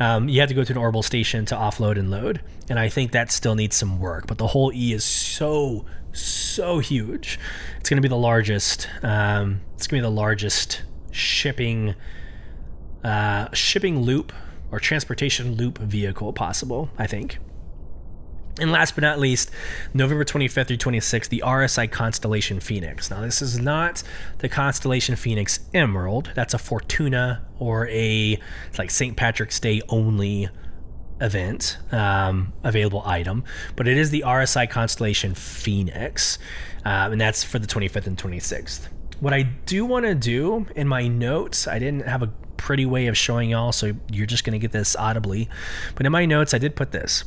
Um, you have to go to an orbital station to offload and load, and I think that still needs some work. But the Hull E is so so huge. It's going to be the largest. Um, it's going to be the largest shipping uh, shipping loop or transportation loop vehicle possible. I think. And last but not least, November 25th through 26th, the RSI Constellation Phoenix. Now, this is not the Constellation Phoenix Emerald. That's a Fortuna or a it's like St. Patrick's Day only event um, available item, but it is the RSI Constellation Phoenix, um, and that's for the 25th and 26th. What I do want to do in my notes, I didn't have a pretty way of showing y'all, so you're just going to get this audibly, but in my notes, I did put this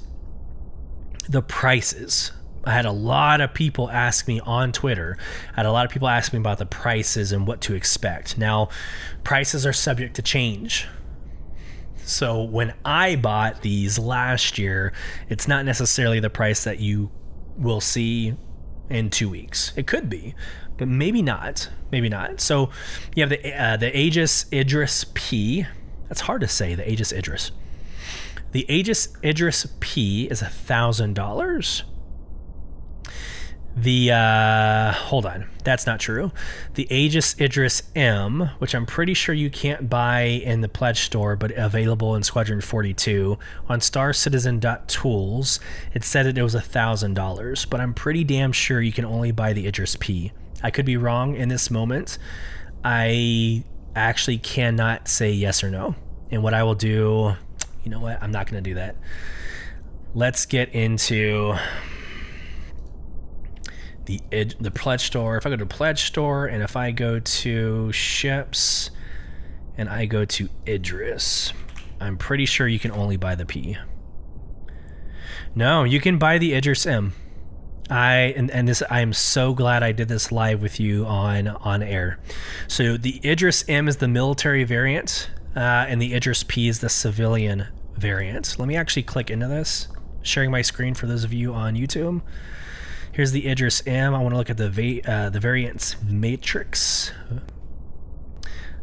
the prices. I had a lot of people ask me on Twitter. I had a lot of people ask me about the prices and what to expect. Now, prices are subject to change. So when I bought these last year, it's not necessarily the price that you will see in two weeks. It could be, but maybe not. Maybe not. So you have the uh, the Aegis Idris P. That's hard to say. The Aegis Idris. The Aegis Idris P is a thousand dollars. The uh, hold on, that's not true. The Aegis Idris M, which I'm pretty sure you can't buy in the pledge store, but available in Squadron 42 on Star StarCitizen.tools, it said it was a thousand dollars, but I'm pretty damn sure you can only buy the Idris P. I could be wrong in this moment. I actually cannot say yes or no. And what I will do you know what? I'm not going to do that. Let's get into the the pledge store. If I go to pledge store and if I go to ships and I go to Idris, I'm pretty sure you can only buy the P. No, you can buy the Idris M. I and, and this I am so glad I did this live with you on on air. So the Idris M is the military variant, uh, and the Idris P is the civilian variant. Let me actually click into this, sharing my screen for those of you on YouTube. Here's the Idris M. I want to look at the va- uh, the variance matrix.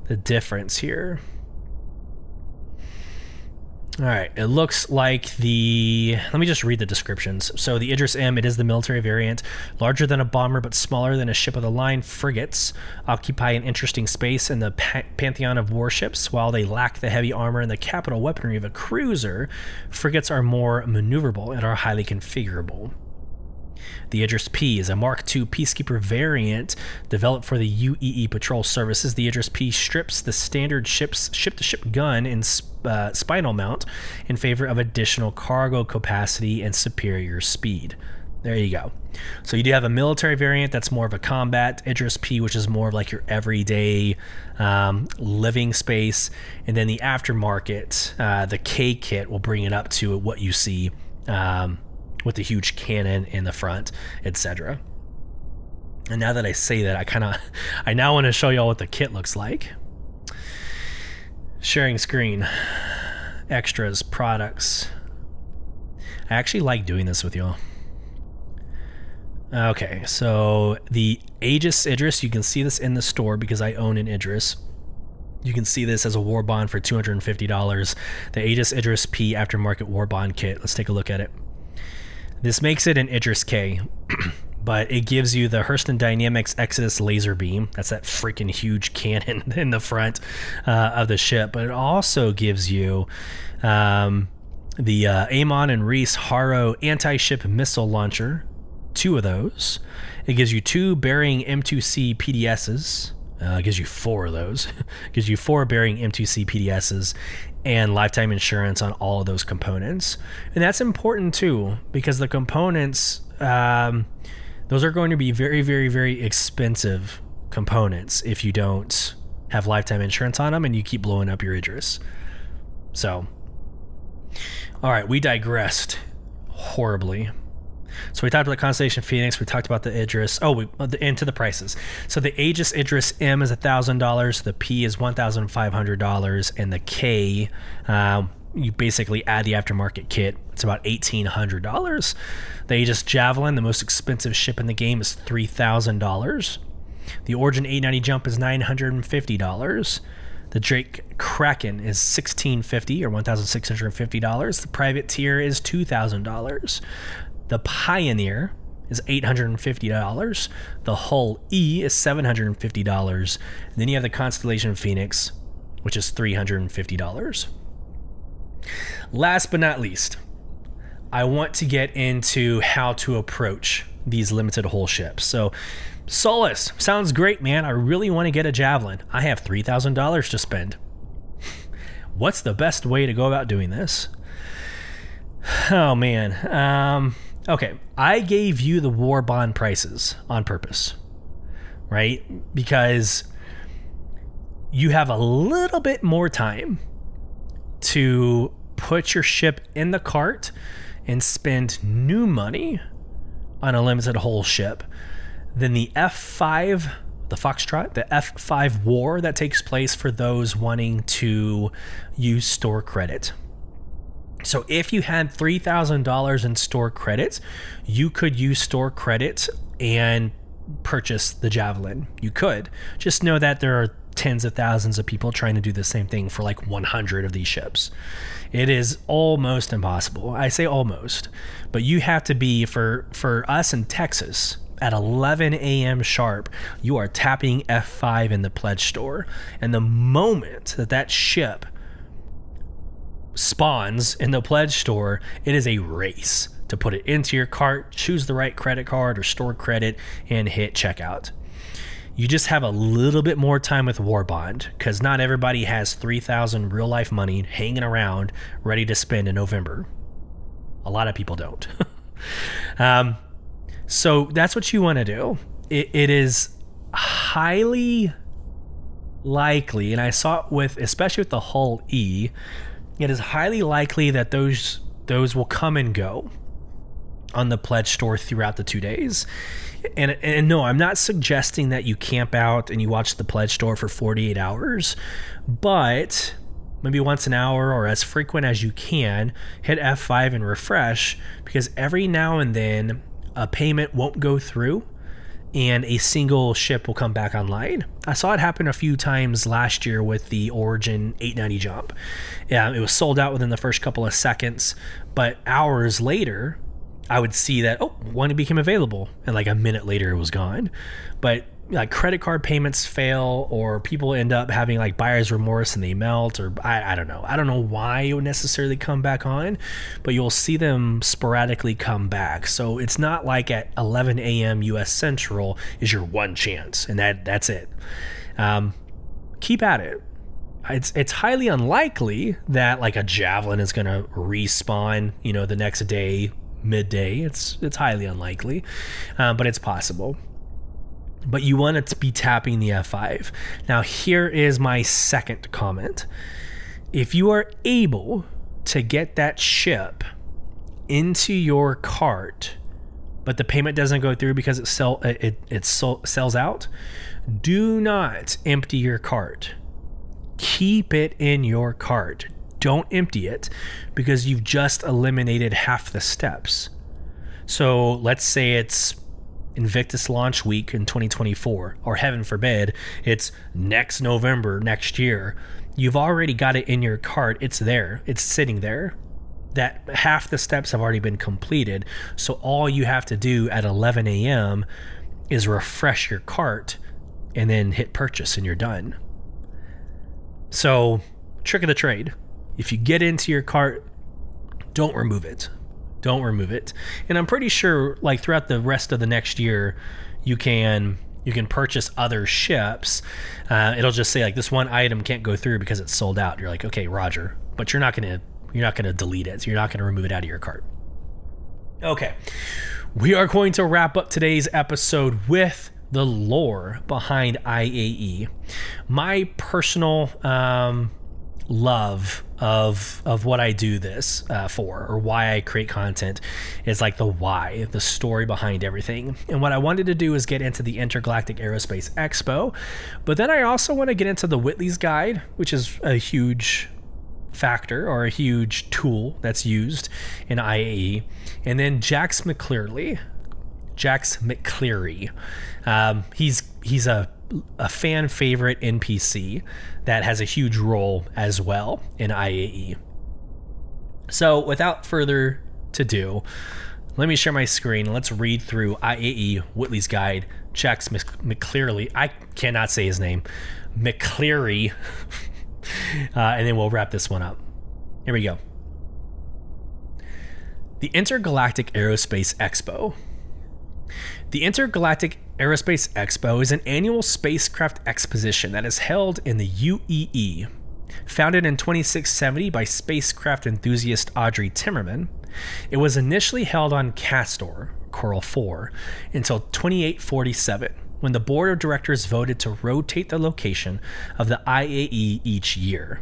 The difference here. All right, it looks like the. Let me just read the descriptions. So, the Idris M, it is the military variant, larger than a bomber but smaller than a ship of the line. Frigates occupy an interesting space in the pa- pantheon of warships. While they lack the heavy armor and the capital weaponry of a cruiser, frigates are more maneuverable and are highly configurable. The Idris P is a Mark II Peacekeeper variant developed for the UEE Patrol Services. The Idris P strips the standard ship's ship-to-ship gun and uh, spinal mount in favor of additional cargo capacity and superior speed. There you go. So you do have a military variant that's more of a combat Idris P, which is more of like your everyday um, living space, and then the aftermarket, uh, the K kit will bring it up to what you see um, with the huge cannon in the front, etc. And now that I say that, I kind of, [LAUGHS] I now want to show y'all what the kit looks like. Sharing screen, extras, products. I actually like doing this with y'all. Okay, so the Aegis Idris, you can see this in the store because I own an Idris. You can see this as a war bond for $250. The Aegis Idris P aftermarket war bond kit. Let's take a look at it. This makes it an Idris K, [CLEARS THROAT] but it gives you the Hurston Dynamics Exodus laser beam. That's that freaking huge cannon [LAUGHS] in the front uh, of the ship. But it also gives you um, the uh, Amon and Reese Haro anti ship missile launcher, two of those. It gives you two Behring M2C PDSs. Uh, gives you four of those. [LAUGHS] gives you four Behring M2C PDSs and lifetime insurance on all of those components. And that's important too because the components, um, those are going to be very, very, very expensive components if you don't have lifetime insurance on them and you keep blowing up your Idris. So, all right, we digressed horribly. So we talked about the Constellation Phoenix. We talked about the Idris. Oh, we uh, into the prices. So the Aegis Idris M is thousand dollars. The P is one thousand five hundred dollars, and the K, uh, you basically add the aftermarket kit. It's about eighteen hundred dollars. The Aegis Javelin, the most expensive ship in the game, is three thousand dollars. The Origin 890 jump is nine hundred and fifty dollars. The Drake Kraken is 1,650 or one thousand six hundred and fifty dollars. The Privateer is two thousand dollars. The Pioneer is $850. The Hull E is $750. And then you have the Constellation Phoenix, which is $350. Last but not least, I want to get into how to approach these limited hull ships. So, Solus, sounds great, man. I really want to get a Javelin. I have $3,000 to spend. [SIGHS] What's the best way to go about doing this? [SIGHS] Oh, man. Um, Okay, I gave you the war bond prices on purpose, right? Because you have a little bit more time to put your ship in the cart and spend new money on a limited hull ship than the F5, the Foxtrot, the F5 war that takes place for those wanting to use store credit. So if you had $3,000 in store credits, you could use store credits and purchase the Javelin. You could. Just know that there are tens of thousands of people trying to do the same thing for like 100 of these ships. It is almost impossible. I say almost, but you have to be for for us in Texas at 11 a.m. sharp. You are tapping F5 in the pledge store, and the moment that that ship spawns in the pledge store, it is a race to put it into your cart, choose the right credit card or store credit, and hit checkout. You just have a little bit more time with Warbond because not everybody has 3,000 real life money hanging around ready to spend in November. A lot of people don't. [LAUGHS] um, so that's what you want to do. It, it is highly likely, and I saw it with, especially with the Hull E, it is highly likely that those those will come and go on the pledge store throughout the two days. And, and no, I'm not suggesting that you camp out and you watch the pledge store for 48 hours, but maybe once an hour or as frequent as you can, hit F5 and refresh because every now and then a payment won't go through and a single ship will come back online. I saw it happen a few times last year with the Origin 890 jump. Yeah, it was sold out within the first couple of seconds, but hours later, I would see that oh, one became available, and like a minute later, it was gone. But like credit card payments fail or people end up having like buyer's remorse and they melt or I, I don't know. I don't know why it would necessarily come back on but you'll see them sporadically come back. So it's not like at 11 a.m us central is your one chance and that that's it. Um, keep at it. It's it's highly unlikely that like a javelin is going to respawn you know the next day midday. It's it's highly unlikely uh, but it's possible but you want to be tapping the F5. Now, here is my second comment. If you are able to get that ship into your cart, but the payment doesn't go through because it sell it it sells out, do not empty your cart. Keep it in your cart. Don't empty it because you've just eliminated half the steps. So let's say it's Invictus launch week in 2024, or heaven forbid, it's next November next year, you've already got it in your cart. It's there, it's sitting there. That half the steps have already been completed. So all you have to do at 11 a.m. is refresh your cart and then hit purchase, and you're done. So, trick of the trade if you get into your cart, don't remove it don't remove it. And I'm pretty sure, like throughout the rest of the next year, you can you can purchase other ships. Uh, it'll just say like this one item can't go through because it's sold out. You're like, okay, Roger, but you're not gonna you're not gonna delete it. So you're not gonna remove it out of your cart. Okay, we are going to wrap up today's episode with the lore behind IAE. My personal um, love of of what I do this uh, for or why I create content is like the why, the story behind everything. And what I wanted to do is get into the Intergalactic Aerospace Expo, but then I also want to get into the Whitley's Guide, which is a huge factor or a huge tool that's used in IAE, and then Jax McClearly, Jax McCleary. Um, he's he's a a fan favorite NPC that has a huge role as well in IAE. So, without further to do, let me share my screen. Let's read through IAE Whitley's Guide. Jax McClearly. I cannot say his name. McCleary. [LAUGHS] uh, and then we'll wrap this one up. Here we go. The Intergalactic Aerospace Expo. The Intergalactic Aerospace Expo is an annual spacecraft exposition that is held in the UEE. Founded in 2670 by spacecraft enthusiast Audrey Timmerman, it was initially held on Castor, Corel 4, until 2847, when the board of directors voted to rotate the location of the IAE each year.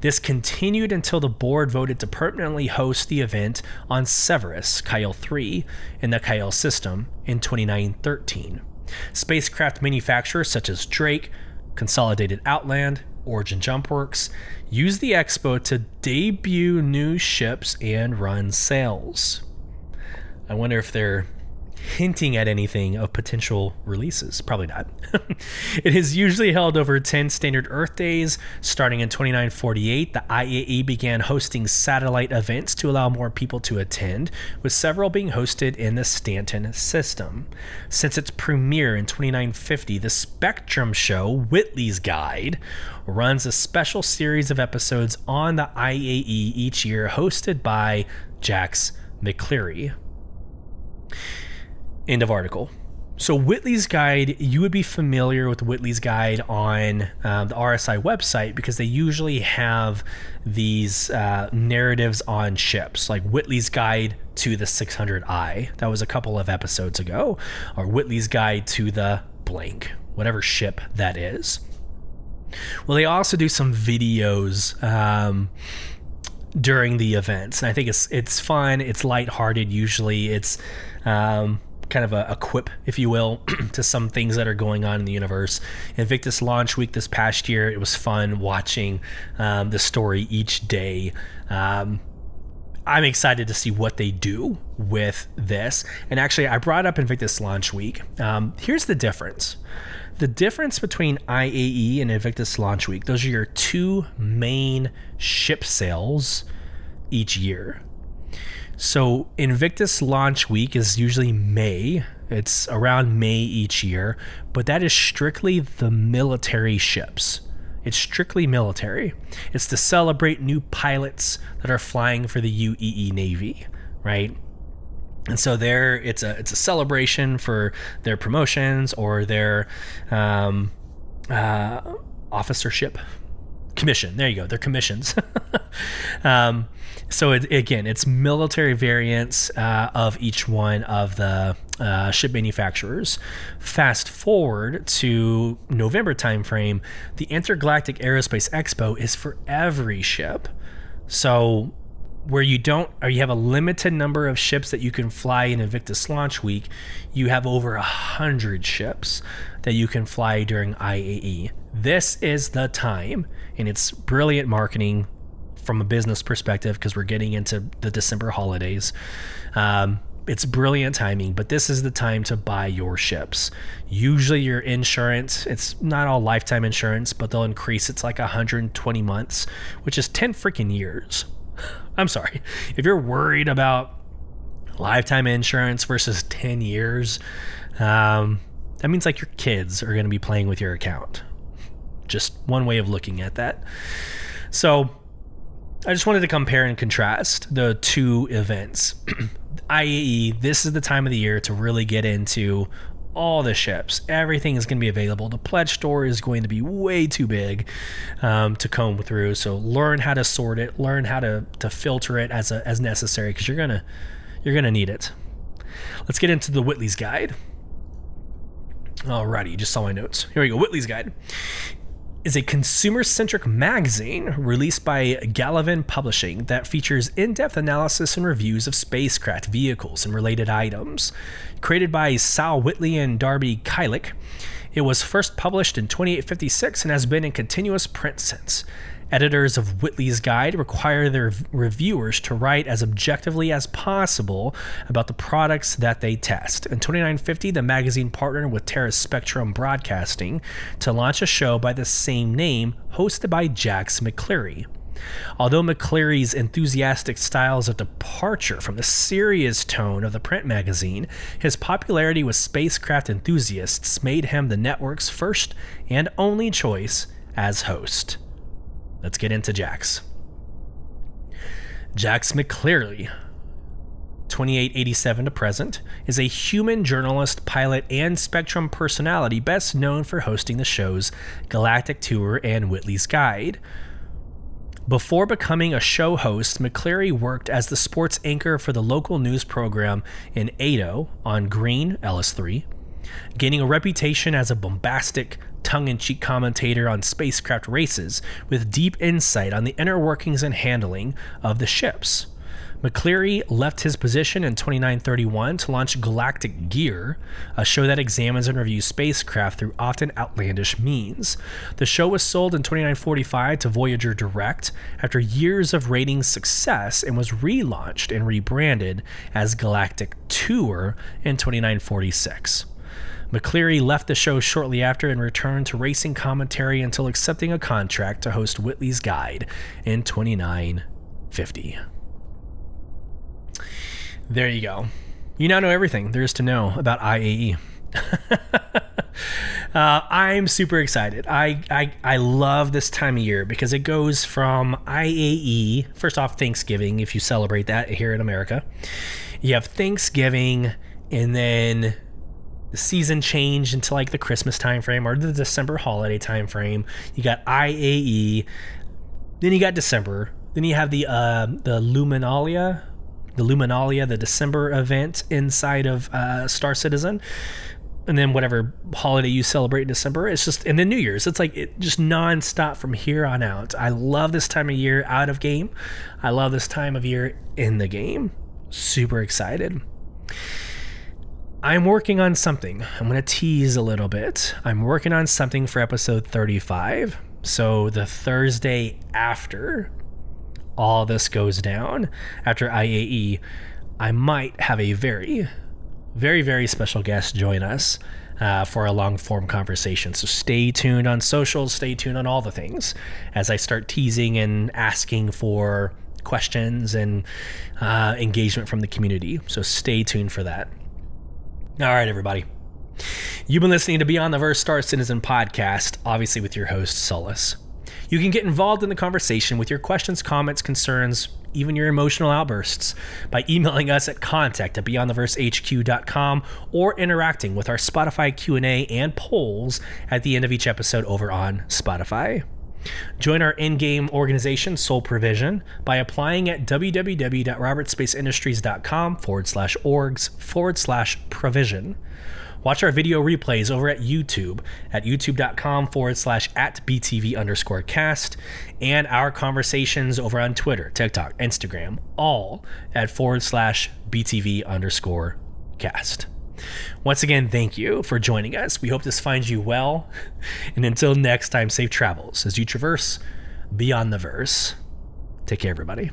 This continued until the board voted to permanently host the event on Severus, Kyle 3, in the Kyle system in 2913. Spacecraft manufacturers such as Drake, Consolidated Outland, Origin Jumpworks use the expo to debut new ships and run sales. I wonder if they're hinting at anything of potential releases. Probably not. [LAUGHS] it is usually held over 10 standard Earth days. Starting in 2948, the IAE began hosting satellite events to allow more people to attend, with several being hosted in the Stanton system. Since its premiere in 2950, the Spectrum show, Whitley's Guide, runs a special series of episodes on the IAE each year, hosted by Jax McCleary. End of article. So Whitley's Guide, you would be familiar with Whitley's Guide on um, the RSI website because they usually have these uh, narratives on ships, like Whitley's Guide to the 600i. That was a couple of episodes ago, or Whitley's Guide to the blank, whatever ship that is. Well, they also do some videos. Um, during the events, and I think it's it's fun. It's lighthearted. Usually, it's um, kind of a, a quip, if you will, [CLEARS THROAT] to some things that are going on in the universe. Invictus launch week this past year, it was fun watching um, the story each day. Um, I'm excited to see what they do with this. And actually, I brought up Invictus launch week. Um, here's the difference. The difference between IAE and Invictus launch week, those are your two main ship sales each year. So Invictus launch week is usually May. It's around May each year, but that is strictly the military ships. It's strictly military. It's to celebrate new pilots that are flying for the UEE Navy, right? And so there, it's a it's a celebration for their promotions or their um, uh, officership commission. There you go. They're commissions. [LAUGHS] um, so it, again, it's military variants uh, of each one of the uh, ship manufacturers. Fast forward to November timeframe, the Intergalactic Aerospace Expo is for every ship. So where you don't or you have a limited number of ships that you can fly in Invictus launch week, you have over a hundred ships that you can fly during IAE. This is the time, and it's brilliant marketing from a business perspective because we're getting into the December holidays. Um, it's brilliant timing, but this is the time to buy your ships. Usually, your insurance, it's not all lifetime insurance, but they'll increase it's like 120 months, which is 10 freaking years. [LAUGHS] I'm sorry. If you're worried about lifetime insurance versus 10 years, um, that means like your kids are going to be playing with your account. Just one way of looking at that. So, I just wanted to compare and contrast the two events. [CLEARS THROAT] i.e., this is the time of the year to really get into all the ships. Everything is going to be available. The pledge store is going to be way too big um, to comb through. So learn how to sort it, learn how to to filter it as a, as necessary because you're gonna you're gonna need it. Let's get into the Whitley's guide. Alrighty, just saw my notes. Here we go. Whitley's guide is a consumer centric magazine released by Galavin Publishing that features in depth analysis and reviews of spacecraft, vehicles, and related items. Created by Sal Whitley and Darby Kylick, it was first published in 2856 and has been in continuous print since. Editors of Whitley's Guide require their reviewers to write as objectively as possible about the products that they test. In 2950, the magazine partnered with Terra Spectrum Broadcasting to launch a show by the same name, hosted by Jax McCleary. Although McCleary's enthusiastic style is a departure from the serious tone of the print magazine, his popularity with spacecraft enthusiasts made him the network's first and only choice as host. Let's get into Jax. Jax McCleary, 2887 to present, is a human journalist, pilot, and Spectrum personality best known for hosting the shows Galactic Tour and Whitley's Guide. Before becoming a show host, McCleary worked as the sports anchor for the local news program in Ado on Green, LS3, gaining a reputation as a bombastic, tongue in cheek commentator on spacecraft races with deep insight on the inner workings and handling of the ships. McCleary left his position in 2931 to launch Galactic Gear, a show that examines and reviews spacecraft through often outlandish means. The show was sold in 2945 to Voyager Direct after years of ratings success and was relaunched and rebranded as Galactic Tour in 2946. McCleary left the show shortly after and returned to racing commentary until accepting a contract to host Whitley's Guide in 2950. There you go. You now know everything there is to know about IAE. [LAUGHS] uh, I'm super excited. I, I I love this time of year because it goes from IAE. First off, Thanksgiving, if you celebrate that here in America, you have Thanksgiving, and then the season changed into like the Christmas time frame or the December holiday time frame. You got IAE, then you got December, then you have the uh, the Luminalia, the Luminalia, the December event inside of uh, Star Citizen, and then whatever holiday you celebrate in December. It's just and then New Year's. It's like it just nonstop from here on out. I love this time of year out of game. I love this time of year in the game. Super excited. I'm working on something. I'm going to tease a little bit. I'm working on something for episode 35. So, the Thursday after all this goes down, after IAE, I might have a very, very, very special guest join us uh, for a long form conversation. So, stay tuned on socials, stay tuned on all the things as I start teasing and asking for questions and uh, engagement from the community. So, stay tuned for that. All right, everybody. You've been listening to Beyond the Verse Star Citizen podcast, obviously with your host, Solus. You can get involved in the conversation with your questions, comments, concerns, even your emotional outbursts by emailing us at contact at beyondtheversehq.com or interacting with our Spotify Q&A and polls at the end of each episode over on Spotify. Join our in-game organization, Soul Provision, by applying at www.robertspaceindustries.com forward slash orgs forward slash provision. Watch our video replays over at YouTube at youtube.com forward slash at BTV underscore cast and our conversations over on Twitter, TikTok, Instagram, all at forward slash BTV underscore cast. Once again, thank you for joining us. We hope this finds you well. [LAUGHS] And until next time, safe travels as you traverse beyond the verse. Take care, everybody.